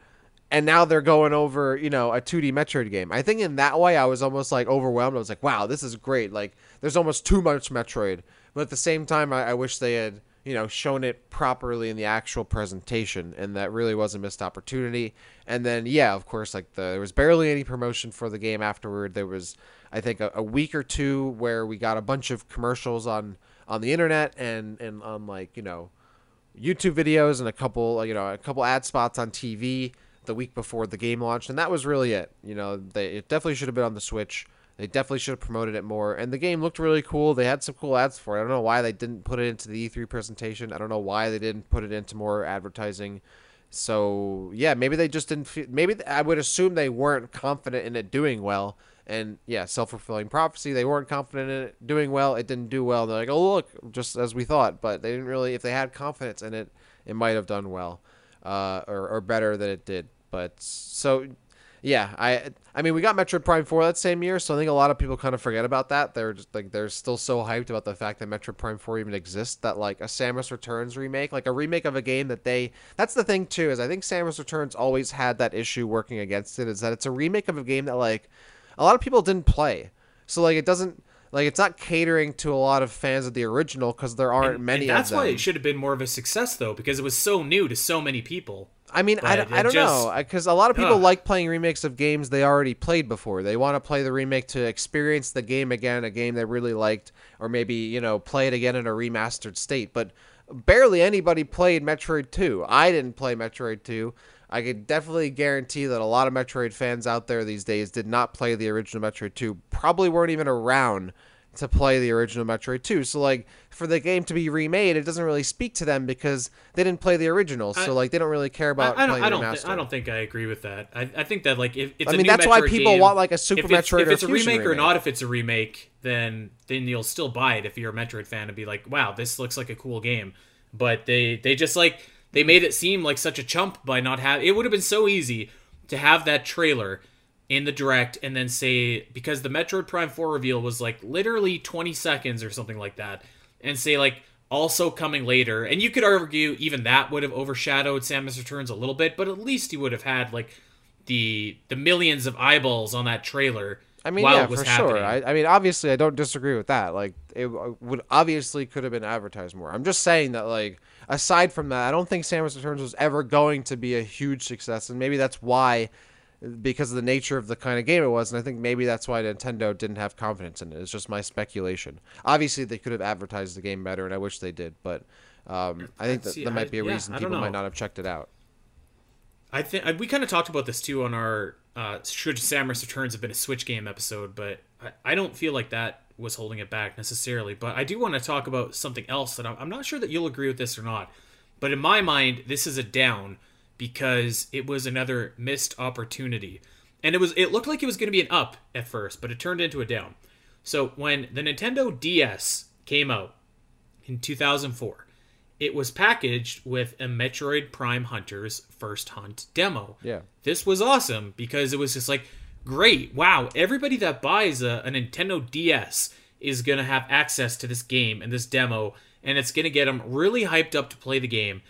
and now they're going over you know a 2D Metroid game. I think in that way I was almost like overwhelmed. I was like, "Wow, this is great!" Like there's almost too much Metroid, but at the same time, I, I wish they had you know, shown it properly in the actual presentation, and that really was a missed opportunity. And then, yeah, of course, like the, there was barely any promotion for the game afterward. There was, I think, a, a, week or two where we got a bunch of commercials on on the internet and and on like you know, YouTube videos and a couple you know a couple ad spots on TV the week before the game launched, and that was really it. You know, they it definitely should have been on the Switch. They definitely should have promoted it more. And the game looked really cool. They had some cool ads for it. I don't know why they didn't put it into the E3 presentation. I don't know why they didn't put it into more advertising. So, yeah, maybe they just didn't feel, maybe I would assume they weren't confident in it doing well. And yeah, self fulfilling prophecy. They weren't confident in it doing well. It didn't do well. They're like, oh, look, just as we thought. But they didn't really, if they had confidence in it, it might have done well uh, or, or better than it did. But so yeah, I I mean we got Metroid Prime 4 that same year, so I think a lot of people kind of forget about that. They're just like they're still so hyped about the fact that Metroid Prime 4 even exists that like a Samus Returns remake, like a remake of a game that they That's the thing too is I think Samus Returns always had that issue working against it is that it's a remake of a game that like a lot of people didn't play. So like it doesn't like it's not catering to a lot of fans of the original because there aren't and, many. And that's why it should have been more of a success though, because it was so new to so many people. I mean, I, I don't just, know because a lot of people uh, like playing remakes of games they already played before. They want to play the remake to experience the game again, a game they really liked, or maybe you know play it again in a remastered state. But barely anybody played Metroid Two. I didn't play Metroid Two. I could definitely guarantee that a lot of Metroid fans out there these days did not play the original Metroid 2, probably weren't even around to play the original Metroid 2. So like for the game to be remade, it doesn't really speak to them because they didn't play the original. So I, like they don't really care about. I, I don't. I don't. Th- I don't think I agree with that. I, I think that like if it's I mean that's Metroid why people game, want like a Super if Metroid. If it's a remake, remake or not, if it's a remake, then then you'll still buy it if you're a Metroid fan and be like, wow, this looks like a cool game. But they they just like they made it seem like such a chump by not having. It would have been so easy to have that trailer in the direct and then say because the Metroid Prime 4 reveal was like literally 20 seconds or something like that and say like also coming later and you could argue even that would have overshadowed Samus Returns a little bit but at least you would have had like the the millions of eyeballs on that trailer I mean yeah for happening. sure I, I mean obviously I don't disagree with that like it would obviously could have been advertised more I'm just saying that like aside from that I don't think Samus Returns was ever going to be a huge success and maybe that's why because of the nature of the kind of game it was, and I think maybe that's why Nintendo didn't have confidence in it. It's just my speculation. Obviously, they could have advertised the game better, and I wish they did, but um, I think that, that might be a reason people might not have checked it out. I think we kind of talked about this too on our uh, should Samus Returns have been a Switch game episode, but I, I don't feel like that was holding it back necessarily. But I do want to talk about something else that I'm, not sure that you'll agree with this or not. But in my mind, this is a down because it was another missed opportunity. And it was it looked like it was going to be an up at first, but it turned into a down. So when the Nintendo DS came out in 2004, it was packaged with a Metroid Prime Hunters First Hunt demo. Yeah. This was awesome because it was just like great. Wow, everybody that buys a, a Nintendo DS is going to have access to this game and this demo and it's going to get them really hyped up to play the game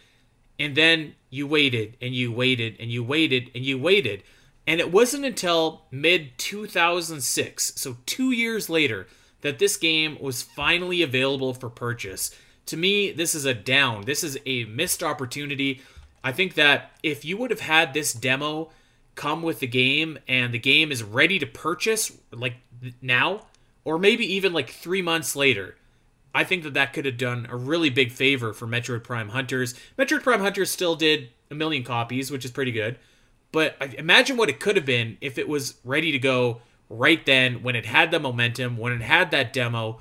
and then you waited and you waited and you waited and you waited. And it wasn't until mid 2006, so two years later, that this game was finally available for purchase. To me, this is a down. This is a missed opportunity. I think that if you would have had this demo come with the game and the game is ready to purchase, like now, or maybe even like three months later, I think that that could have done a really big favor for Metroid Prime Hunters. Metroid Prime Hunters still did a million copies, which is pretty good. But imagine what it could have been if it was ready to go right then, when it had the momentum, when it had that demo.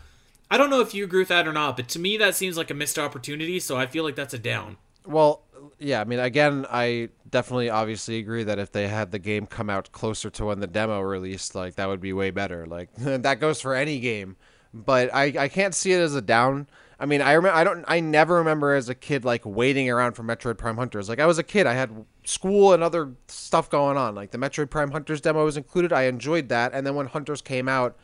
I don't know if you agree with that or not, but to me, that seems like a missed opportunity, so I feel like that's a down. Well, yeah, I mean, again, I definitely obviously agree that if they had the game come out closer to when the demo released, like, that would be way better. Like, that goes for any game but I, I can't see it as a down. I mean, I remember I don't I never remember as a kid like waiting around for Metroid Prime Hunters. Like I was a kid, I had school and other stuff going on. Like the Metroid Prime Hunters demo was included. I enjoyed that, and then when Hunters came out,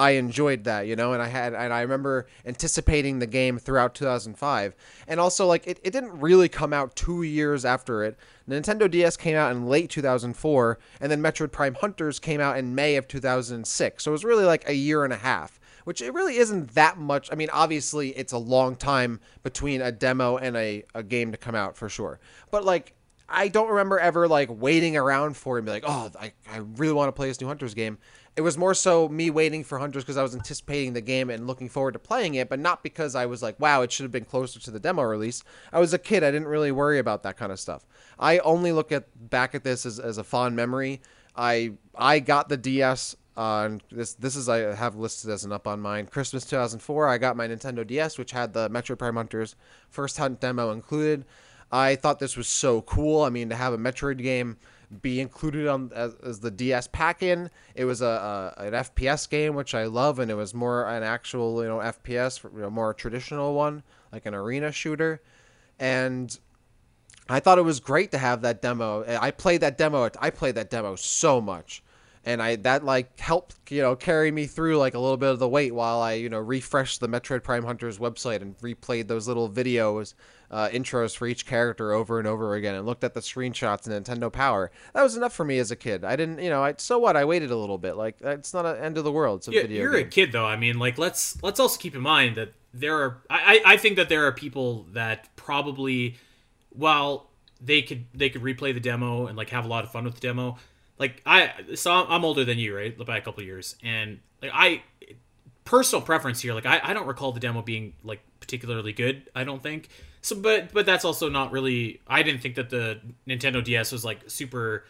I enjoyed that, you know, and I had and I remember anticipating the game throughout 2005. And also like it, it didn't really come out 2 years after it. Nintendo DS came out in late 2004 and then Metroid Prime Hunters came out in May of 2006. So it was really like a year and a half, which it really isn't that much. I mean, obviously it's a long time between a demo and a, a game to come out for sure. But like I don't remember ever like waiting around for it and be like, oh, I, I really want to play this new Hunters game. It was more so me waiting for Hunters because I was anticipating the game and looking forward to playing it, but not because I was like, wow, it should have been closer to the demo release. I was a kid. I didn't really worry about that kind of stuff. I only look at back at this as, as a fond memory. I I got the DS on this this is I have listed as an up on mine. Christmas 2004, I got my Nintendo DS, which had the Metroid Prime Hunters first hunt demo included. I thought this was so cool. I mean, to have a Metroid game be included on as, as the DS pack-in, it was a, a, an FPS game, which I love, and it was more an actual you know FPS, you know, more traditional one, like an arena shooter, and I thought it was great to have that demo. I played that demo. I played that demo so much and I that like helped you know carry me through like a little bit of the wait while I you know refreshed the Metroid Prime Hunters website and replayed those little videos uh, intros for each character over and over again and looked at the screenshots and Nintendo Power. That was enough for me as a kid. I didn't you know I so what I waited a little bit like it's not an end of the world. It's a yeah, video. You're game. a kid though. I mean like let's let's also keep in mind that there are I I think that there are people that probably while they could they could replay the demo and like have a lot of fun with the demo like I so I'm older than you, right? By a couple years, and like I personal preference here, like I, I don't recall the demo being like particularly good. I don't think so, but but that's also not really. I didn't think that the Nintendo DS was like super.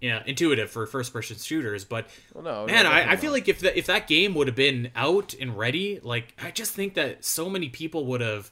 Yeah, intuitive for first-person shooters, but well, no, man, no, I, I feel like if that if that game would have been out and ready, like I just think that so many people would have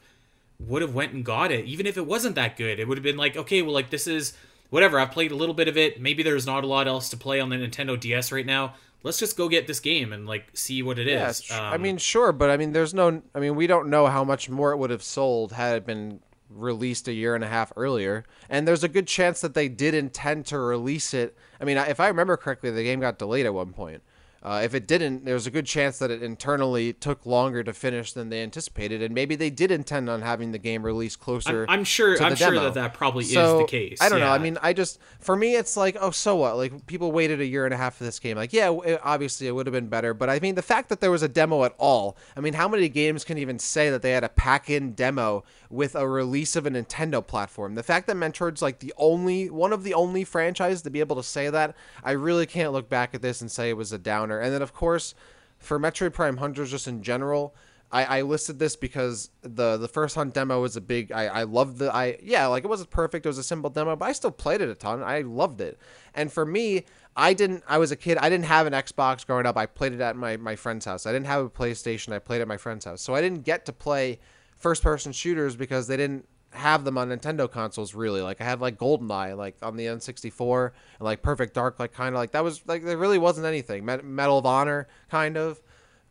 would have went and got it, even if it wasn't that good. It would have been like, okay, well, like this is whatever. I've played a little bit of it. Maybe there's not a lot else to play on the Nintendo DS right now. Let's just go get this game and like see what it yeah, is. Um, I mean, sure, but I mean, there's no. I mean, we don't know how much more it would have sold had it been released a year and a half earlier. And there's a good chance that they did intend to release it. I mean, if I remember correctly, the game got delayed at one point. Uh, if it didn't, there's a good chance that it internally took longer to finish than they anticipated, and maybe they did intend on having the game released closer. I'm, I'm sure. I'm demo. sure that that probably so, is the case. I don't yeah. know. I mean, I just for me, it's like, oh, so what? Like people waited a year and a half for this game. Like, yeah, it, obviously it would have been better, but I mean, the fact that there was a demo at all. I mean, how many games can even say that they had a pack-in demo with a release of a Nintendo platform? The fact that Metroid's like the only one of the only franchise to be able to say that, I really can't look back at this and say it was a downer. And then of course for Metroid Prime Hunters just in general, I, I listed this because the the first hunt demo was a big I, I loved the I yeah, like it wasn't perfect, it was a simple demo, but I still played it a ton. I loved it. And for me, I didn't I was a kid, I didn't have an Xbox growing up. I played it at my, my friend's house. I didn't have a PlayStation, I played at my friend's house. So I didn't get to play first person shooters because they didn't have them on Nintendo consoles really. Like I had like GoldenEye like on the N64 and like Perfect Dark like kind of like that was like there really wasn't anything. Medal of Honor kind of.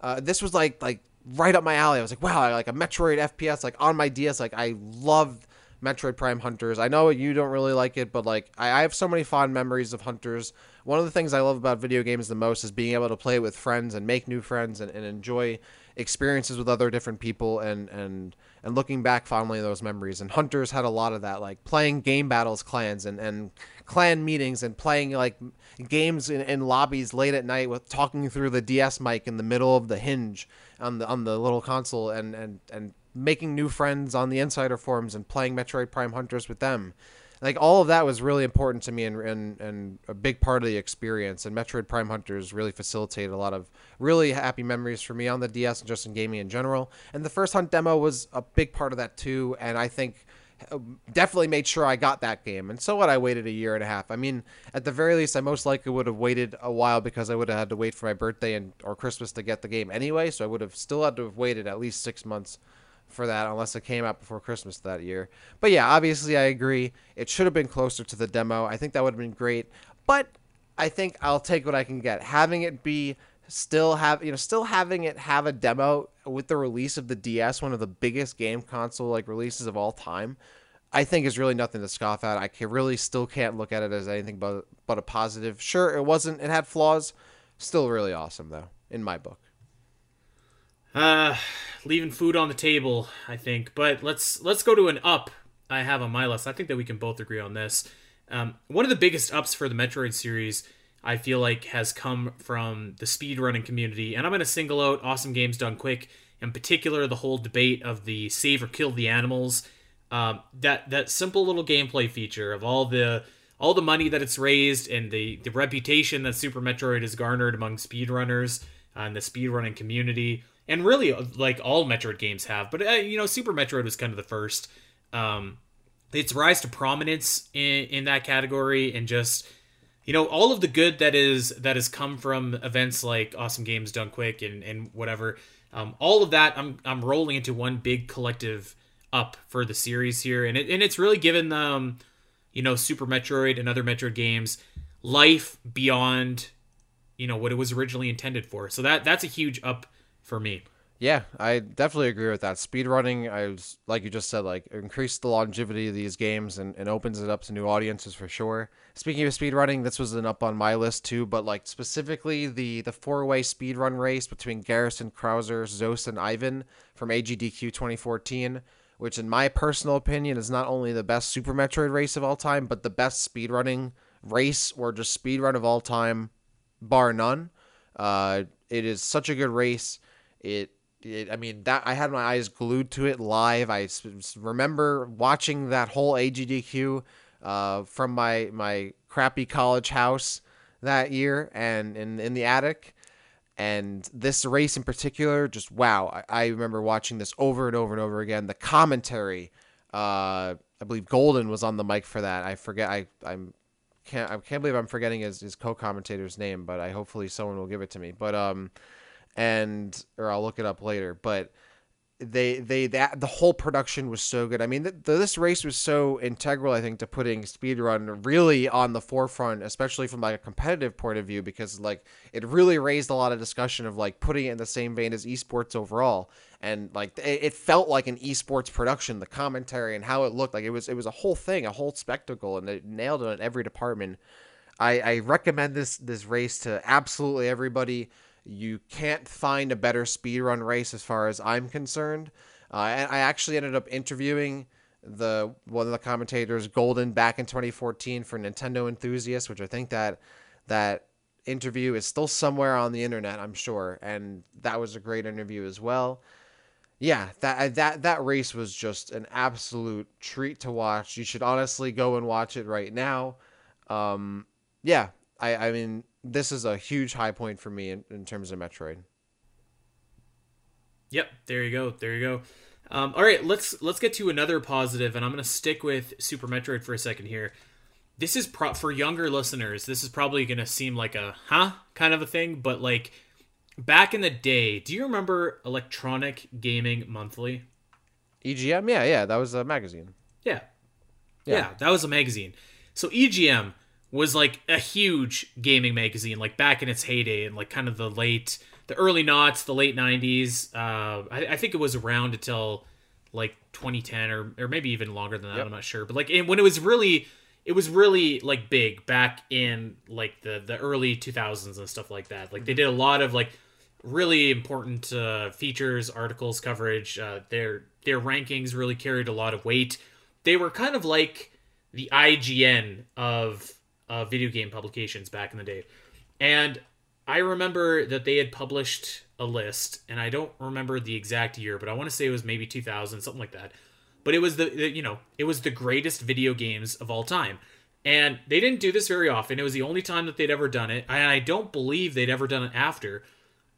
Uh, this was like like right up my alley. I was like, wow, I like a Metroid FPS like on my DS. Like I loved Metroid Prime Hunters. I know you don't really like it, but like I, I have so many fond memories of Hunters. One of the things I love about video games the most is being able to play with friends and make new friends and, and enjoy experiences with other different people and and and looking back fondly on those memories. And Hunters had a lot of that, like playing game battles, clans, and and clan meetings, and playing like games in, in lobbies late at night with talking through the DS mic in the middle of the hinge on the on the little console, and and and making new friends on the NSider forums and playing Metroid Prime Hunters with them like all of that was really important to me and, and and a big part of the experience. And metroid prime hunters really facilitated a lot of really happy memories for me on the ds and just in gaming in general. And the first hunt demo was a big part of that too. And i think uh, definitely made sure i got that game. And so what i waited a year and a half. I mean at the very least i most likely would have waited a while because i would have had to wait for my birthday and or christmas to get the game anyway. So i would have still had to have waited at least six months for that unless it came out before Christmas that year. But yeah, obviously I agree. It should have been closer to the demo. I think that would have been great. But I think I'll take what I can get. Having it be still have you know still having it have a demo with the release of the DS, one of the biggest game console like releases of all time, I think is really nothing to scoff at. I can really still can't look at it as anything but but a positive. Sure, it wasn't. It had flaws. Still really awesome though, in my book. Uh, leaving food on the table, I think. But let's let's go to an up. I have on my list. I think that we can both agree on this. Um, one of the biggest ups for the Metroid series, I feel like, has come from the speedrunning community, and I'm going to single out Awesome Games Done Quick, in particular the whole debate of the save or kill the animals. Um, that that simple little gameplay feature of all the all the money that it's raised and the the reputation that Super Metroid has garnered among speedrunners and the speedrunning community and really like all Metroid games have, but uh, you know, Super Metroid was kind of the first. Um, its rise to prominence in in that category, and just you know all of the good that is that has come from events like Awesome Games Done Quick and and whatever. Um, all of that, I'm I'm rolling into one big collective up for the series here, and it, and it's really given them, you know, Super Metroid and other Metroid games life beyond, you know, what it was originally intended for. So that that's a huge up for me. Yeah, I definitely agree with that. Speedrunning, I was like you just said, like increased the longevity of these games and, and opens it up to new audiences for sure. Speaking of speedrunning, this was an up on my list too, but like specifically the the four way speedrun race between Garrison, Krauser, Zos, and Ivan from AGDQ 2014, which in my personal opinion is not only the best Super Metroid race of all time, but the best speedrunning race or just speedrun of all time, bar none. Uh, it is such a good race. It it, I mean that I had my eyes glued to it live. I remember watching that whole AGDQ uh, from my my crappy college house that year and in in the attic. And this race in particular, just wow! I, I remember watching this over and over and over again. The commentary, uh, I believe Golden was on the mic for that. I forget. I I'm can't I can't believe I'm forgetting his, his co-commentator's name, but I hopefully someone will give it to me. But um, and or I'll look it up later. But they they that the whole production was so good. I mean, this race was so integral, I think, to putting speedrun really on the forefront, especially from like a competitive point of view, because like it really raised a lot of discussion of like putting it in the same vein as esports overall, and like it, it felt like an esports production, the commentary and how it looked like it was it was a whole thing, a whole spectacle, and it nailed it in every department. I, I recommend this this race to absolutely everybody. You can't find a better speedrun race as far as I'm concerned. Uh, and I actually ended up interviewing the one of the commentators, Golden, back in 2014 for Nintendo Enthusiasts, which I think that that interview is still somewhere on the internet, I'm sure, and that was a great interview as well. Yeah, that that that race was just an absolute treat to watch. You should honestly go and watch it right now. Um, yeah, I I mean this is a huge high point for me in, in terms of Metroid. Yep, there you go. There you go. Um, all right, let's let's get to another positive, and I'm going to stick with Super Metroid for a second here. This is pro- for younger listeners. This is probably going to seem like a huh kind of a thing, but like back in the day, do you remember Electronic Gaming Monthly? EGM, yeah, yeah, that was a magazine. Yeah. yeah, yeah, that was a magazine. So EGM was like a huge gaming magazine, like back in its heyday, and like kind of the late, the early knots, the late '90s. Uh, I, I, think it was around until like 2010 or or maybe even longer than that. Yep. I'm not sure, but like when it was really, it was really like big back in like the the early 2000s and stuff like that. Like they did a lot of like really important uh, features, articles, coverage. Uh, their their rankings really carried a lot of weight. They were kind of like the IGN of uh, video game publications back in the day. And I remember that they had published a list, and I don't remember the exact year, but I want to say it was maybe 2000, something like that. But it was the, the you know it was the greatest video games of all time, and they didn't do this very often. It was the only time that they'd ever done it, and I don't believe they'd ever done it after.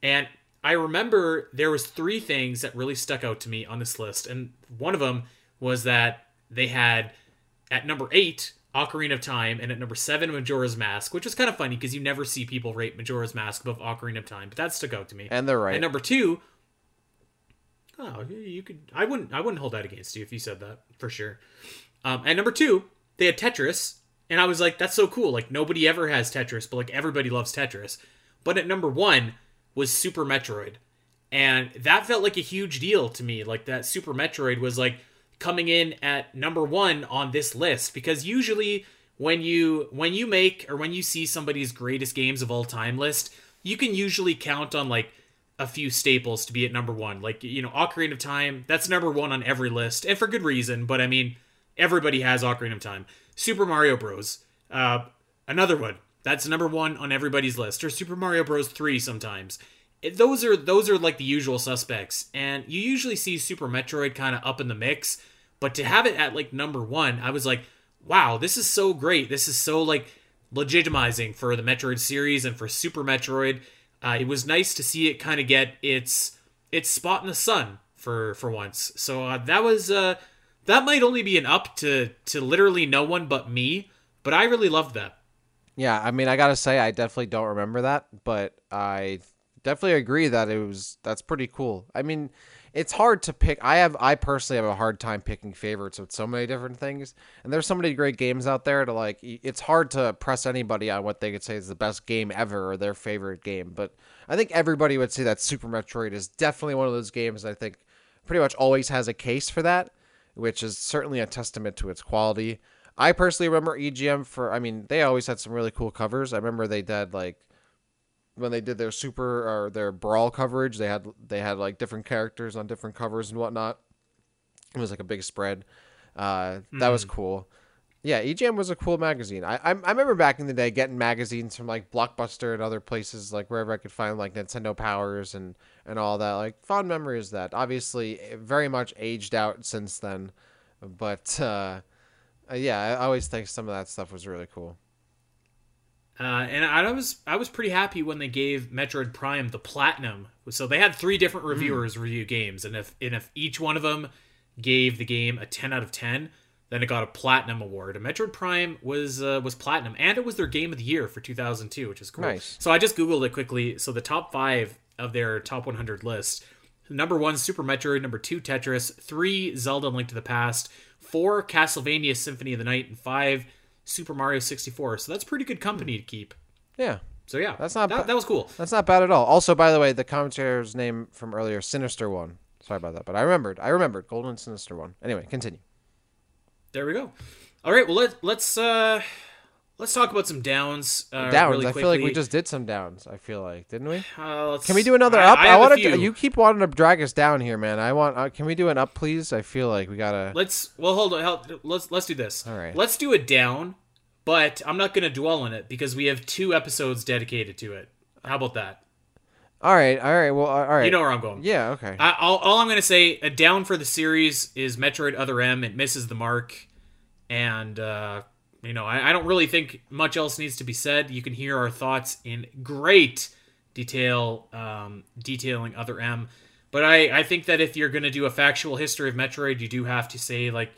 And I remember there was three things that really stuck out to me on this list, and one of them was that they had at number eight Ocarina of Time, and at number seven, Majora's Mask, which was kind of funny because you never see people rate Majora's Mask above Ocarina of Time, but that stuck out to me. And they're right. And number two, oh, you could, I wouldn't, I wouldn't hold that against you if you said that for sure. Um, and number two, they had Tetris, and I was like, that's so cool. Like nobody ever has Tetris, but like everybody loves Tetris. But at number one was Super Metroid, and that felt like a huge deal to me. Like that Super Metroid was like coming in at number one on this list because usually when you when you make or when you see somebody's greatest games of all time list, you can usually count on like a few staples to be at number one. Like you know, Ocarina of Time, that's number one on every list, and for good reason. But I mean, everybody has Ocarina of Time. Super Mario Bros. Uh, another one that's number one on everybody's list, or Super Mario Bros. Three sometimes. Those are those are like the usual suspects, and you usually see Super Metroid kind of up in the mix. But to have it at like number one, I was like, wow, this is so great. This is so like legitimizing for the Metroid series and for Super Metroid. Uh, it was nice to see it kind of get its its spot in the sun for for once. So uh, that was uh, that might only be an up to to literally no one but me, but I really loved that. Yeah, I mean, I gotta say, I definitely don't remember that, but I definitely agree that it was that's pretty cool. I mean, it's hard to pick. I have I personally have a hard time picking favorites with so many different things, and there's so many great games out there to like. It's hard to press anybody on what they could say is the best game ever or their favorite game, but I think everybody would say that Super Metroid is definitely one of those games. I think pretty much always has a case for that, which is certainly a testament to its quality. I personally remember EGM for. I mean, they always had some really cool covers. I remember they did like when they did their super or their brawl coverage, they had they had like different characters on different covers and whatnot. It was like a big spread. Uh, that mm. was hmm. cool. Yeah, EGM was a cool magazine. I, I, I remember back in the day getting magazines from like Blockbuster and other places like wherever I could find like Nintendo Powers and and all that. Like fond memories that. Obviously, very much aged out since then, but uh, yeah, I always think some of that stuff was really cool. Uh, and I was I was pretty happy when they gave Metroid Prime the platinum. So they had three different hmm. reviewers mm. review games, and if and if each one of them gave the game a ten out of ten, then it got a platinum award. And Metroid Prime was uh, was platinum, and it was their game of the year for 2002, which is cool. Nice. So I just googled it quickly. So the top five of their top 100 list: number one, Super Metroid; number two, Tetris; three, Zelda: Link to the Past; four, Castlevania: Symphony of the Night; and five. Super Mario 64. So that's pretty good company to keep. Yeah. So yeah, that's not that, ba- that was cool. That's not bad at all. Also, by the way, the commentator's name from earlier, Sinister One. Sorry about that, but I remembered. I remembered Golden Sinister One. Anyway, continue. There we go. All right, well let let's uh let's talk about some downs. Uh, downs. Really I feel like we just did some downs. I feel like didn't we? Uh, can we do another I, up? I, I want to. You keep wanting to drag us down here, man. I want. Uh, can we do an up, please? I feel like we gotta. Let's. Well, hold on. Hold, let's let's do this. All right. Let's do a down but I'm not going to dwell on it because we have two episodes dedicated to it. How about that? All right, all right. Well, all right. You know where I'm going. Yeah, okay. I, all, all I'm going to say, a down for the series is Metroid Other M. It misses the mark, and uh, you know, I, I don't really think much else needs to be said. You can hear our thoughts in great detail, um, detailing Other M. But I, I think that if you're going to do a factual history of Metroid, you do have to say like,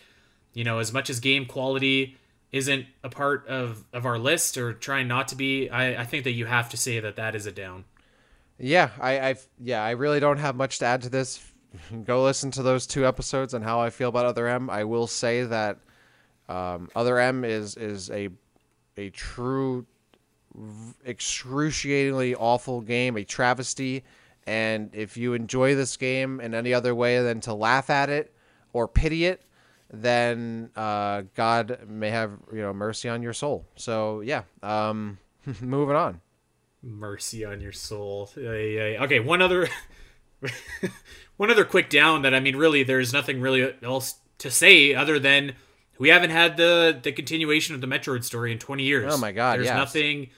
you know, as much as game quality isn't a part of of our list or trying not to be, I, I think that you have to say that that is a down. Yeah, I, I yeah, I really don't have much to add to this. Go listen to those two episodes on how I feel about Other M. I will say that um, Other M is is a a true excruciatingly awful game, a travesty. And if you enjoy this game in any other way than to laugh at it or pity it, then uh, God may have you know mercy on your soul. So yeah, um, moving on. Mercy on your soul. Okay, one other, one other quick down. That I mean, really, there's nothing really else to say other than we haven't had the the continuation of the Metroid story in 20 years. Oh my God! There's yes. nothing.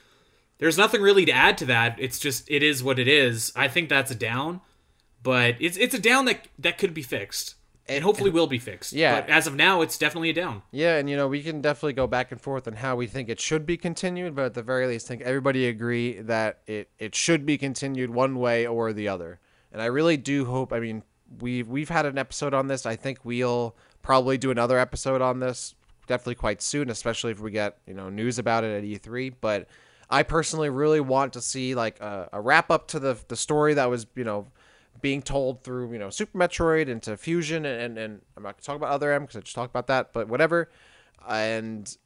There's nothing really to add to that. It's just it is what it is. I think that's a down, but it's it's a down that that could be fixed and hopefully will be fixed. Yeah. But as of now, it's definitely a down. Yeah, and you know we can definitely go back and forth on how we think it should be continued, but at the very least, I think everybody agree that it it should be continued one way or the other. And I really do hope. I mean, we've we've had an episode on this. I think we'll probably do another episode on this definitely quite soon, especially if we get you know news about it at E3. But I personally really want to see like a, a wrap up to the the story that was you know being told through you know Super Metroid into Fusion and and, and I'm not gonna talk about Other M because I just talked about that, but whatever, and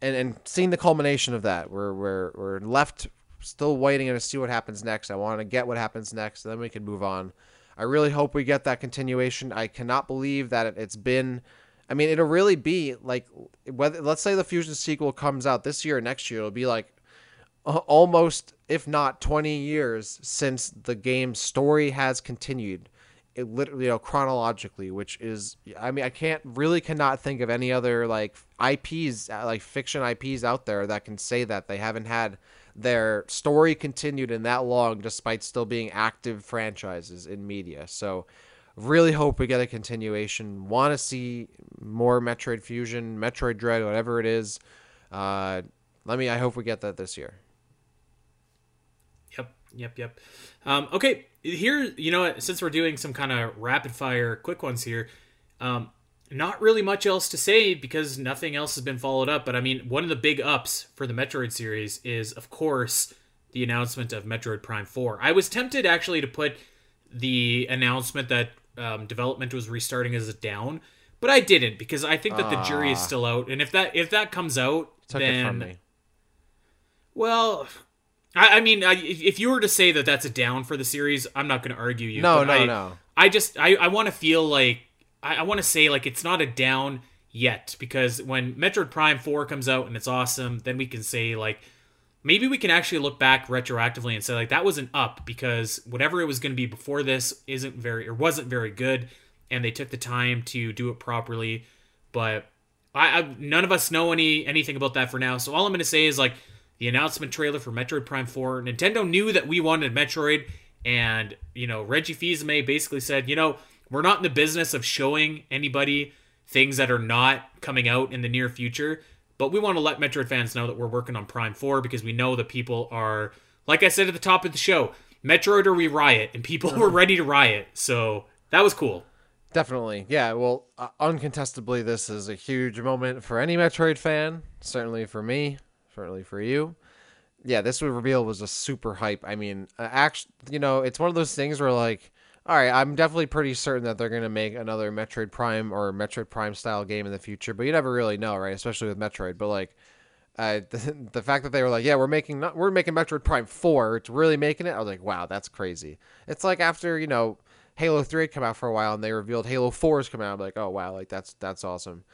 and and seeing the culmination of that, we're we're we're left still waiting to see what happens next. I want to get what happens next, and then we can move on. I really hope we get that continuation. I cannot believe that it's been. I mean, it'll really be like whether let's say the Fusion sequel comes out this year or next year, it'll be like almost, if not 20 years since the game's story has continued. It literally, you know, chronologically, which is, I mean, I can't really cannot think of any other like IPs, uh, like fiction IPs out there that can say that they haven't had their story continued in that long despite still being active franchises in media. So, really hope we get a continuation. Want to see more Metroid Fusion, Metroid Dread, whatever it is. Uh, let me. I hope we get that this year. Yep, yep, yep. Um, okay, here, you know, since we're doing some kind of rapid fire, quick ones here, um, not really much else to say because nothing else has been followed up. But I mean, one of the big ups for the Metroid series is, of course, the announcement of Metroid Prime 4. I was tempted actually to put the announcement that um, development was restarting as a down, but I didn't because I think that the jury is still out. And if that if that comes out, Took then me. well, I, I mean, I, if you were to say that that's a down for the series, I'm not going to argue you. No, no, I, no. I just I, I want to feel like I, I want to say like it's not a down yet because when Metroid Prime Four comes out and it's awesome, then we can say like maybe we can actually look back retroactively and say like that was an up because whatever it was going to be before this isn't very or wasn't very good, and they took the time to do it properly. But I, I none of us know any anything about that for now. So all I'm going to say is like the announcement trailer for Metroid Prime 4. Nintendo knew that we wanted Metroid, and you know Reggie Fils-Aimé basically said, you know, we're not in the business of showing anybody things that are not coming out in the near future, but we want to let Metroid fans know that we're working on Prime 4 because we know that people are, like I said at the top of the show, Metroid or we riot, and people were ready to riot. So that was cool. Definitely. Yeah, well, uh, uncontestably, this is a huge moment for any Metroid fan. Certainly for me, certainly for you. Yeah, this reveal was a super hype. I mean, uh, actually, you know, it's one of those things where, like, all right, I'm definitely pretty certain that they're going to make another Metroid Prime or Metroid Prime style game in the future, but you never really know, right? Especially with Metroid. But, like, uh, the, the fact that they were like, yeah, we're making not, we're making Metroid Prime Four. It's really making it. I was like, wow, that's crazy. It's like after you know Halo Three had come out for a while and they revealed Halo Four is coming out. I'm like, oh wow, like that's that's awesome.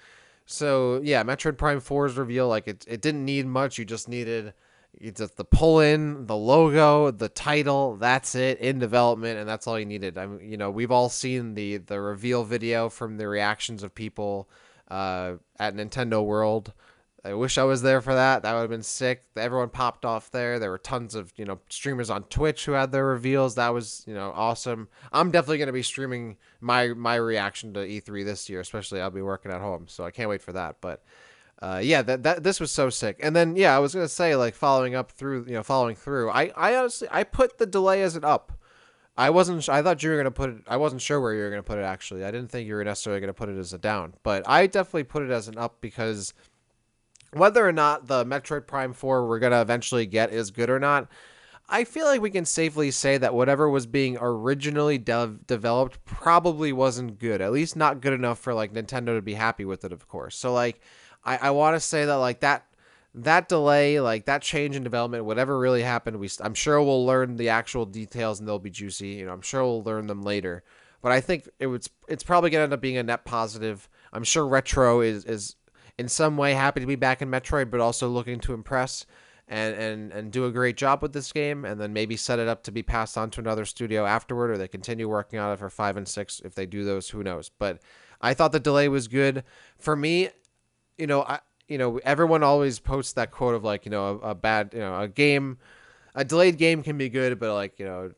So yeah, Metroid Prime 4's reveal, like it, it didn't need much. You just needed you just the pull in, the logo, the title. That's it in development, and that's all you needed. I mean, you know, we've all seen the the reveal video from the reactions of people uh, at Nintendo World. I wish I was there for that. That would have been sick. Everyone popped off there. There were tons of you know streamers on Twitch who had their reveals. That was you know awesome. I'm definitely going to be streaming my my reaction to E3 this year, especially I'll be working at home, so I can't wait for that. But uh, yeah, that, that this was so sick. And then yeah, I was gonna say like following up through you know following through. I I honestly I put the delay as an up. I wasn't. I thought you were gonna put it. I wasn't sure where you were gonna put it. Actually, I didn't think you were necessarily gonna put it as a down. But I definitely put it as an up because whether or not the Metroid Prime 4 we're to eventually get is good or not, I feel like we can safely say that whatever was being originally dev- developed probably wasn't good. At least not good enough for like Nintendo to be happy with it, of course. So like I, I want to say that like that that delay, like that change in development, whatever really happened, we I'm sure we'll learn the actual details and they'll be juicy. You know, I'm sure we'll learn them later. But I think it was it's probably gonna end up being a net positive. I'm sure Retro is is in some way happy to be back in Metroid, but also looking to impress and, and, and do a great job with this game, and then maybe set it up to be passed on to another studio afterward, or they continue working on it for five and six. If they do those, who knows? But I thought the delay was good for me. You know, I you know everyone always posts that quote of like you know a, a bad you know a game, a delayed game can be good, but like you know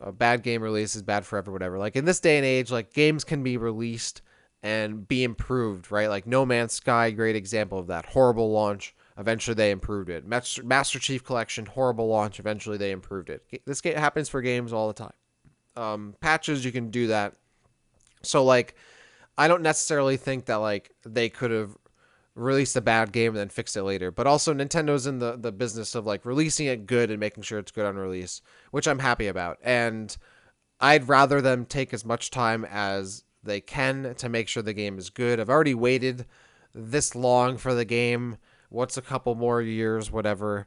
a bad game release is bad forever, whatever. Like in this day and age, like games can be released and be improved, right? Like No Man's Sky, great example of that. Horrible launch. Eventually, they improved it. Master, Master Chief Collection, horrible launch. Eventually, they improved it. This game happens for games all the time. Um, patches, you can do that. So, like, I don't necessarily think that like they could have released a bad game and then fixed it later. But also, Nintendo's in the the business of like releasing it good and making sure it's good on release, which I'm happy about. And I'd rather them take as much time as they can to make sure the game is good. I've already waited this long for the game. What's a couple more years, whatever.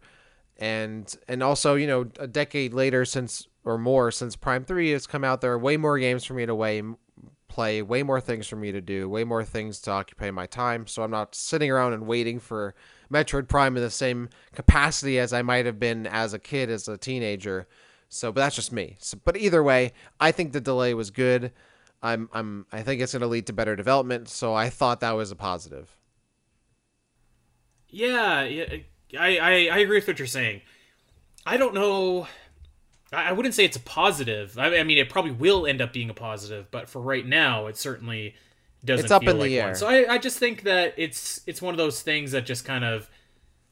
and and also you know a decade later since or more since Prime Three has come out, there are way more games for me to way play, way more things for me to do, way more things to occupy my time. So I'm not sitting around and waiting for Metroid Prime in the same capacity as I might have been as a kid, as a teenager. So, but that's just me. So, but either way, I think the delay was good. I'm, I'm, I think it's going to lead to better development. So I thought that was a positive. Yeah, yeah, I, I, I agree with what you're saying. I don't know. I wouldn't say it's a positive. I mean, it probably will end up being a positive, but for right now, it certainly doesn't. It's up feel in like the one. air. So I, I just think that it's it's one of those things that just kind of,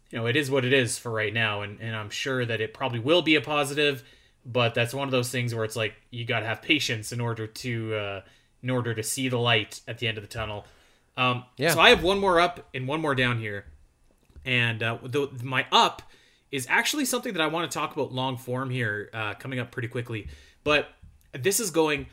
you know, it is what it is for right now, and and I'm sure that it probably will be a positive, but that's one of those things where it's like you got to have patience in order to uh, in order to see the light at the end of the tunnel. Um, Yeah. So I have one more up and one more down here, and uh, the, my up is actually something that I want to talk about long form here, uh, coming up pretty quickly. But this is going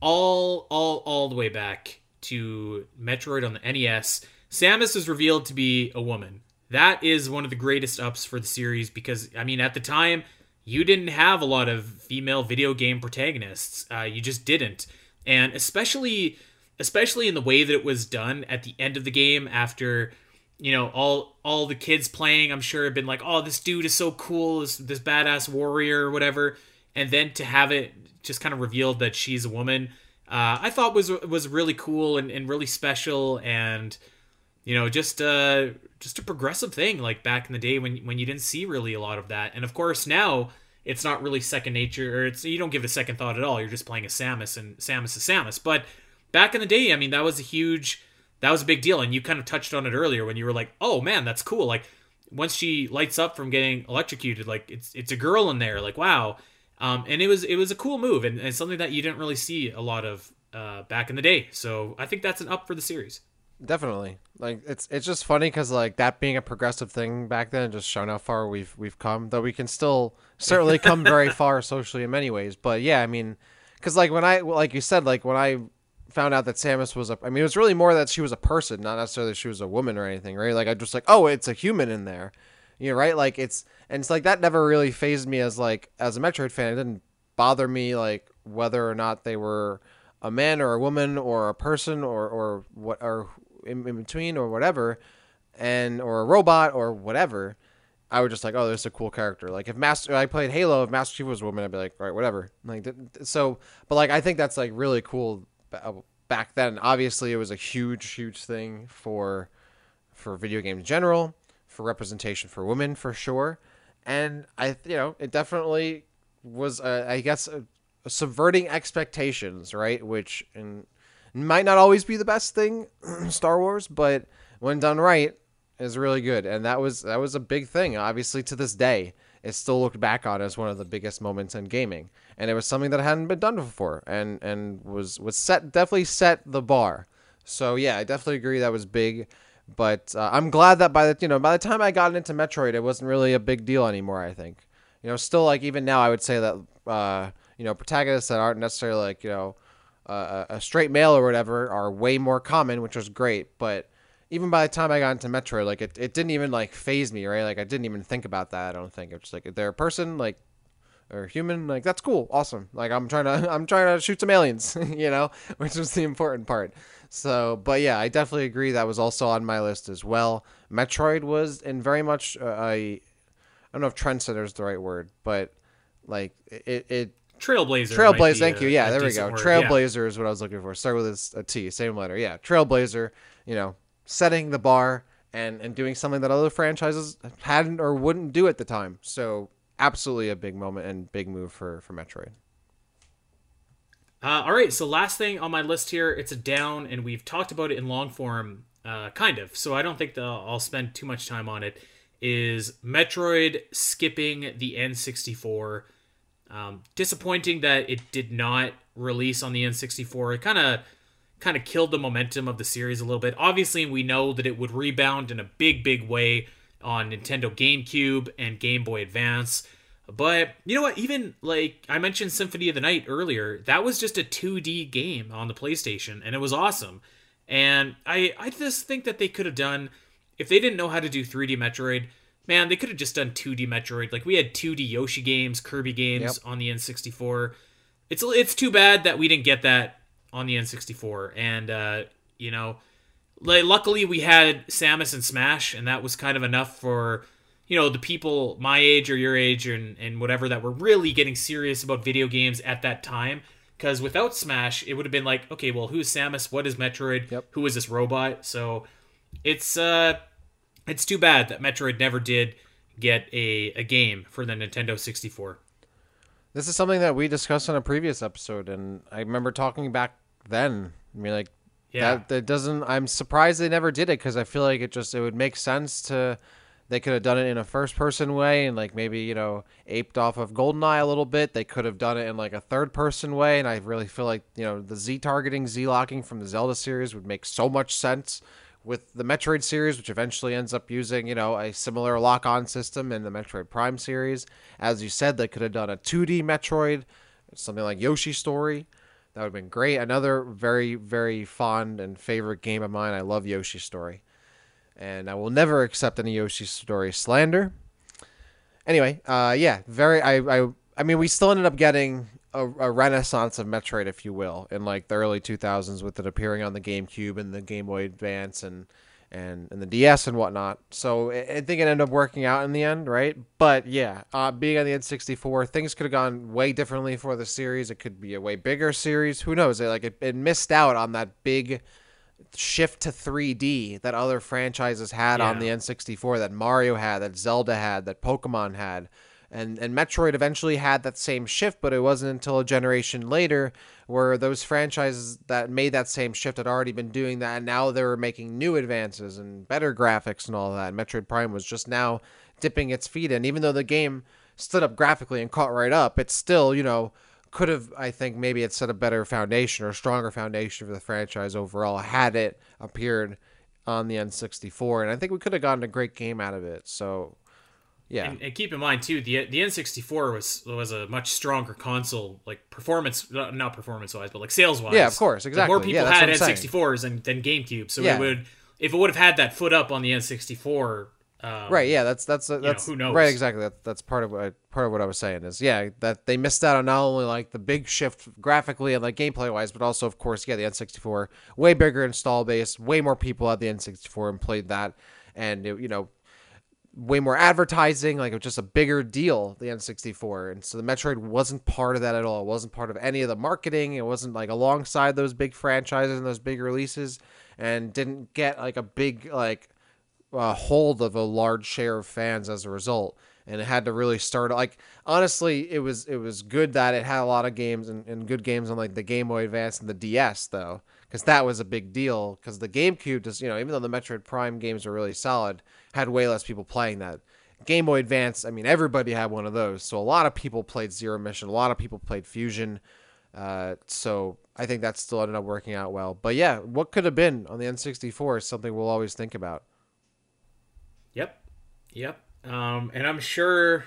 all all all the way back to Metroid on the NES. Samus is revealed to be a woman. That is one of the greatest ups for the series because I mean at the time you didn't have a lot of female video game protagonists. Uh, you just didn't, and especially especially in the way that it was done at the end of the game after you know all all the kids playing i'm sure have been like oh this dude is so cool this this badass warrior or whatever. And then to have it just kind of revealed that she's a woman uh, i thought was was really cool and, and really special and you know just uh just a progressive thing like back in the day when when you didn't see really a lot of that. And of course now it's not really second nature or it's you don't give it a second thought at all. You're just playing a samus and samus is samus. But back in the day i mean that was a huge that was a big deal and you kind of touched on it earlier when you were like oh man that's cool like once she lights up from getting electrocuted like it's it's a girl in there like wow um, and it was it was a cool move and, and something that you didn't really see a lot of uh, back in the day so i think that's an up for the series Definitely. Like it's it's just funny because like that being a progressive thing back then, just showing how far we've we've come. Though we can still certainly come very far socially in many ways. But yeah, I mean, because like when I like you said, like when I found out that Samus was a, I mean, it was really more that she was a person, not necessarily she was a woman or anything, right? Like I just like, oh, it's a human in there, you know, right? Like it's and it's like that never really phased me as like as a Metroid fan. It didn't bother me like whether or not they were a man or a woman or a person or or what or in, in between or whatever and or a robot or whatever i would just like oh this is a cool character like if master i played halo if master chief was a woman i'd be like all right whatever like so but like i think that's like really cool back then obviously it was a huge huge thing for for video games in general for representation for women for sure. And i you know it definitely was uh, i guess uh subverting expectations right? Which might not always be the best thing star wars but when done right is really good. And that was that was a big thing. Obviously to this day it's still looked back on as one of the biggest moments in gaming and it was something that hadn't been done before and and was was set definitely set the bar so yeah i definitely agree that was big but uh, i'm glad that by the you know by the time i got into metroid it wasn't really a big deal anymore i think you know still like even now i would say that uh you know protagonists that aren't necessarily like you know uh, a straight male or whatever are way more common which was great but even by the time I got into Metroid, like it, it didn't even like phase me, right? Like I didn't even think about that. I don't think it's just like they're a person, like or human, like that's cool, awesome. Like I'm trying to I'm trying to shoot some aliens, you know, which was the important part. So, but yeah, I definitely agree that was also on my list as well. Metroid was in very much uh, a I don't know if trendsetter is the right word, but like it it Trailblazer. Trailblazer, thank a- you. Yeah, there we go. word, Trailblazer is what I was looking for. Start with a, a T, same letter. Yeah, Trailblazer. You know, setting the bar and and doing something that other franchises hadn't or wouldn't do at the time. So absolutely a big moment and big move for for Metroid. Uh, all right, so last thing on my list here, it's a down, and we've talked about it in long form, uh, kind of. So I don't think that I'll spend too much time on it. Is Metroid skipping the N64? Um, disappointing that it did not release on the N64. It kind of kind of killed the momentum of the series a little bit. Obviously, we know that it would rebound in a big, big way on Nintendo GameCube and Game Boy Advance. But you know what? Even like I mentioned Symphony of the Night earlier, that was just a 2D game on the PlayStation, and it was awesome. And I I just think that they could have done if they didn't know how to do 3D Metroid, man, they could have just done 2D Metroid. Like we had 2D Yoshi games, Kirby games Yep. on the N64. It's it's too bad that we didn't get that on the N64. And uh, you know, like luckily we had Samus and Smash, and that was kind of enough for you know the people my age or your age and and whatever that were really getting serious about video games at that time. Because without Smash, it would have been like, okay, well, who's Samus? What is Metroid? Yep. Who is this robot? So it's uh it's too bad that Metroid never did get a, a game for the Nintendo 64. This is something that we discussed on a previous episode, and I remember talking back then. I mean, like Yeah. that, that doesn't. I'm surprised they never did it because I feel like it just it would make sense to. They could have done it in a first person way and like maybe you know aped off of Goldeneye a little bit. They could have done it in like a third person way, and I really feel like you know the Z targeting, Z locking from the Zelda series would make so much sense with the Metroid series, which eventually ends up using, you know, a similar lock on system in the Metroid Prime series. As you said, they could have done a 2D Metroid, something like Yoshi Story. That would have been great. Another very, very fond and favorite game of mine. I love Yoshi's Story. And I will never accept any Yoshi's Story slander. Anyway, uh, yeah, very. I, I, I mean, we still ended up getting a, a renaissance of Metroid, if you will, in like the early 2000s, with it appearing on the GameCube and the Game Boy Advance and and and the DS and whatnot. So I I think it ended up working out in the end, right? But yeah, uh, being on the N64, things could have gone way differently for the series. It could be a way bigger series. Who knows? It, like it, it missed out on that big shift to 3D that other franchises had on the N64 that Mario had, that Zelda had, that Pokemon had. And and Metroid eventually had that same shift, but it wasn't until a generation later where those franchises that made that same shift had already been doing that and now they were making new advances and better graphics and all that. Metroid Prime was just now dipping its feet in even though the game stood up graphically and caught right up, it still, you know, could have I think maybe it set a better foundation or stronger foundation for the franchise overall had it appeared on the N64 and I think we could have gotten a great game out of it. So yeah. And, and keep in mind too, the the N64 was was a much stronger console, like performance, uh, not performance wise, but like sales wise. Yeah, of course, exactly. more people Yeah, had what I'm saying. N64s than, than GameCube, so Yeah. it would if it would have had that foot up on the N64. Um, Right, yeah, that's that's that's who knows? right exactly. That, that's part of what I, part of what I was saying is yeah that they missed out on not only like the big shift graphically and like gameplay wise, but also of course yeah the N64 way bigger install base, way more people had the N64 and played that, and it, you know way more advertising, like it was just a bigger deal, the N64. And so the Metroid wasn't part of that at all. It wasn't part of any of the marketing. It wasn't like alongside those big franchises and those big releases and didn't get like a big like uh, hold of a large share of fans as a result. And it had to really start like honestly, it was it was good that it had a lot of games and, and good games on like the Game Boy Advance and the DS though, because that was a big deal. Because the GameCube just you know even though the Metroid Prime games are really solid, had way less people playing that. Game Boy Advance, I mean everybody had one of those, so a lot of people played Zero Mission, a lot of people played Fusion. Uh, so I think that still ended up working out well. But yeah, what could have been on the N64 is something we'll always think about. Yep. Yep. Um, and I'm sure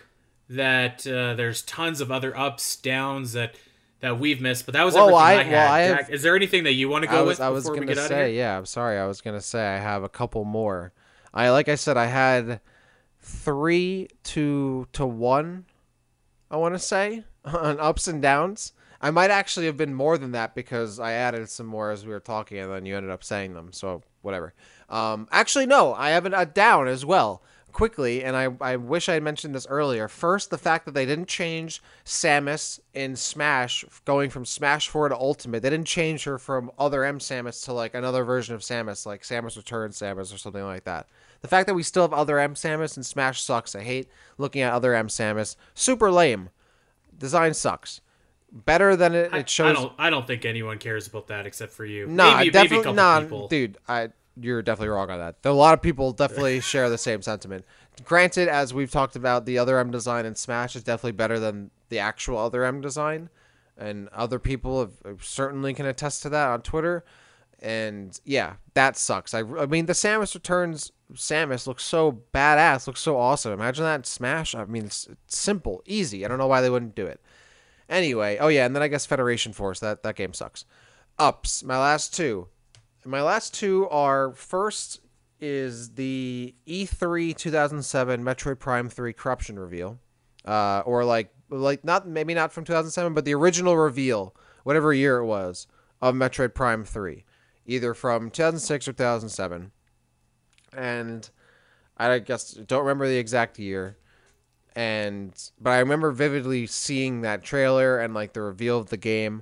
that uh, there's tons of other ups, downs that that we've missed, but that was Well, everything I- I, had. well, I Jack, is there anything that you want to go I was with I was out of say yeah. I'm sorry. I was gonna say I have a couple more. I like I said I had three to to one. I want to say on ups and downs. I might actually have been more than that because I added some more as we were talking, and then you ended up saying them. So whatever. Um, actually, no, I have a down as well. Quickly, and I, I wish I had mentioned this earlier. First, the fact that they didn't change Samus in Smash, going from Smash 4 to Ultimate. They didn't change her from other M Samus to like another version of Samus, like Samus Return Samus or something like that. The fact that we still have other M Samus in Smash sucks. I hate looking at other M Samus. Super lame. Design sucks. Better than it, I, it shows. I don't. I don't think anyone cares about that except for you. Nah, maybe, maybe definitely couple nah, dude. I you're definitely wrong on that. A lot of people definitely share the same sentiment. Granted, as we've talked about, the other M design in Smash is definitely better than the actual other M design, and other people have, have certainly can attest to that on Twitter. And yeah, that sucks. I, I mean, the Samus Returns Samus looks so badass, looks so awesome. Imagine that Smash. I mean, it's, it's simple, easy. I don't know why they wouldn't do it. Anyway, oh yeah, and then I guess Federation Force. That that game sucks. Ups. My last two. My last two are first. is the E3 2007 Metroid Prime 3 Corruption reveal, uh, or like like not maybe not from 2007, but the original reveal, whatever year it was, of Metroid Prime 3, either from 2006 or 2007, and I guess don't remember the exact year, and but I remember vividly seeing that trailer and like the reveal of the game.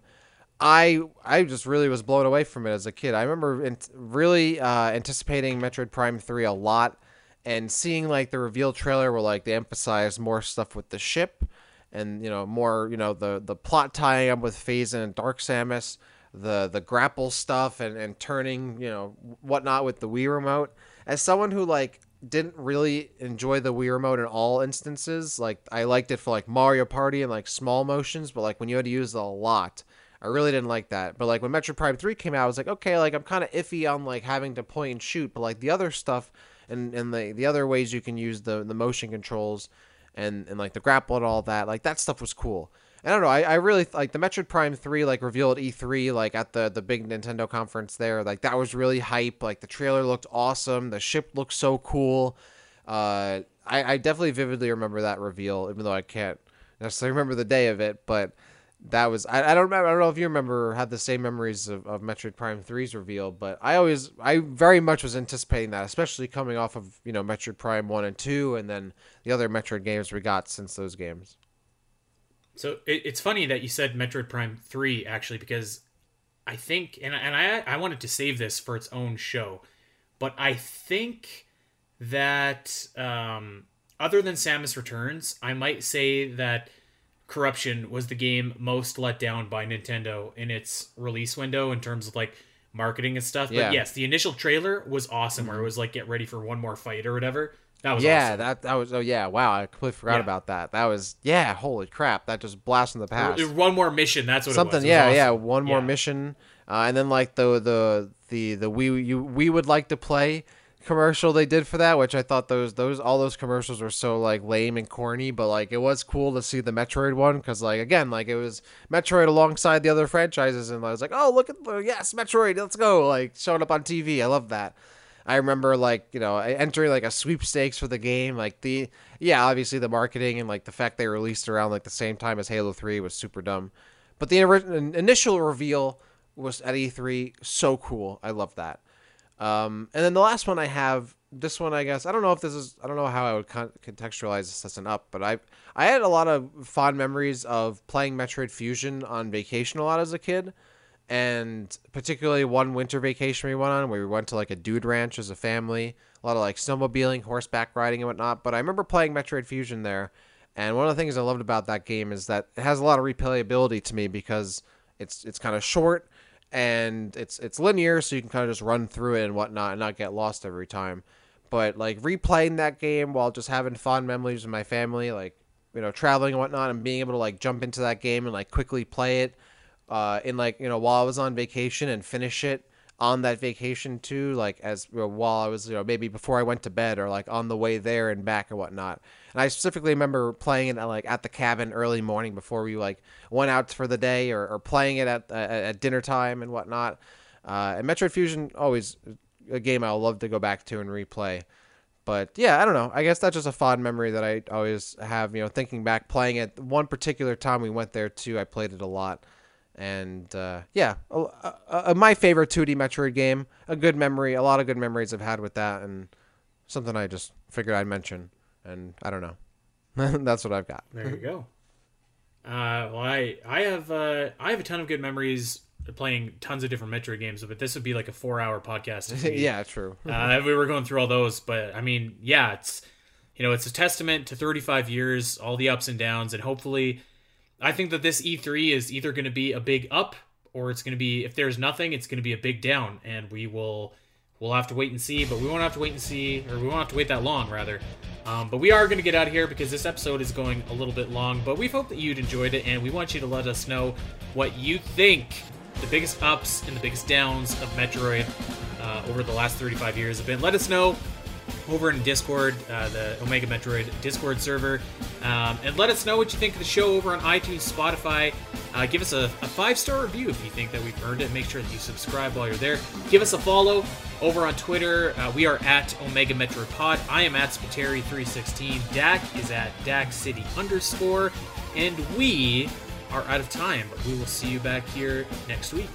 I I just really was blown away from it as a kid. I remember really uh, anticipating Metroid Prime Three a lot, and seeing like the reveal trailer where like they emphasized more stuff with the ship, and you know more you know the the plot tying up with Phazon and Dark Samus, the the grapple stuff and and turning you know whatnot with the Wii remote. As someone who like didn't really enjoy the Wii remote in all instances, like I liked it for like Mario Party and like small motions, but like when you had to use it a lot I really didn't like that. But like when Metroid Prime 3 came out, I was like, okay, like I'm kind of iffy on like having to point and shoot, but like the other stuff and and the the other ways you can use the the motion controls and and like the grapple and all that, like that stuff was cool. I don't know. I, I really like the Metroid Prime 3 like revealed at E3 like at the the big Nintendo conference there. Like that was really hype. Like the trailer looked awesome. The ship looked so cool. Uh, I I definitely vividly remember that reveal, even though I can't necessarily remember the day of it, but that was I, I don't remember I don't know if you remember had the same memories of, of Metroid Prime 3's reveal, but I always I very much was anticipating that, especially coming off of, you know, Metroid Prime 1 and 2 and then the other Metroid games we got since those games. So it, it's funny that you said Metroid Prime 3 actually because I think and and I I wanted to save this for its own show, but I think that um other than Samus Returns, I might say that Corruption was the game most let down by Nintendo in its release window in terms of like marketing and stuff. Yeah. But yes, the initial trailer was awesome where it was like get ready for one more fight or whatever. That was yeah, awesome. that that was oh yeah, wow, I completely forgot Yeah. about that. That was yeah, holy crap, that just blasted in the past. One more mission, that's what Something it was. It was yeah, awesome. yeah, one more Yeah. mission. Uh, and then like the the the the we you Wii would like to play commercial they did for that, which I thought those those all those commercials were so like lame and corny, but like it was cool to see the Metroid one because like again like it was Metroid alongside the other franchises, and I was like, oh look at the yes Metroid, let's go! Like showing up on TV, I love that. I remember like you know entering like a sweepstakes for the game, like the yeah obviously the marketing and like the fact they released around like the same time as Halo Three was super dumb, but the initial reveal was at E3 so cool. I love that. Um, and then the last one I have, this one I guess I don't know if this is I don't know how I would con- contextualize this as an up, but I I had a lot of fond memories of playing Metroid Fusion on vacation a lot as a kid, and particularly one winter vacation we went on where we went to like a dude ranch as a family, a lot of like snowmobiling, horseback riding, and whatnot. But I remember playing Metroid Fusion there, and one of the things I loved about that game is that it has a lot of replayability to me because it's it's kind of short and it's it's linear, so you can kind of just run through it and whatnot and not get lost every time. But like replaying that game while just having fond memories with my family, like you know traveling and whatnot, and being able to like jump into that game and like quickly play it, uh, in like you know while I was on vacation and finish it on that vacation too, like as you know, while I was you know maybe before I went to bed or like on the way there and back and whatnot. And I specifically remember playing it at, like at the cabin early morning before we like went out for the day or, or playing it at, at at dinner time and whatnot. Uh, and Metroid Fusion always a game I'll love to go back to and replay. But yeah, I don't know. I guess that's just a fond memory that I always have. You know, thinking back, playing it one particular time we went there too. I played it a lot, and uh, yeah, uh, uh, my favorite 2D Metroid game. A good memory, a lot of good memories I've had with that, and something I just figured I'd mention. And I don't know. that's what I've got. There you go. Uh, well, I I have uh, I have a ton of good memories playing tons of different Metroid games, but this would be like a four hour podcast. yeah, true. uh, if we were going through all those. But I mean, yeah, it's you know, it's a testament to 35 years, all the ups and downs, and hopefully, I think that this E3 is either going to be a big up or it's going to be if there's nothing, it's going to be a big down, and we will we'll have to wait and see. But we won't have to wait and see, or we won't have to wait that long, rather. Um, but we are going to get out of here because this episode is going a little bit long. But we hope that you'd enjoyed it, and we want you to let us know what you think the biggest ups and the biggest downs of Metroid uh, over the last 35 years have been. Let us know. Over in Discord, uh, the Omega Metroid Discord server, um, and let us know what you think of the show over on iTunes, Spotify. Uh, give us a, a five star review if you think that we've earned it. Make sure that you subscribe while you're there. Give us a follow over on Twitter. Uh, we are at Omega Metroid Pod. I am at Spiteri316. Dak is at Dak City underscore, and we are out of time. but We will see you back here next week.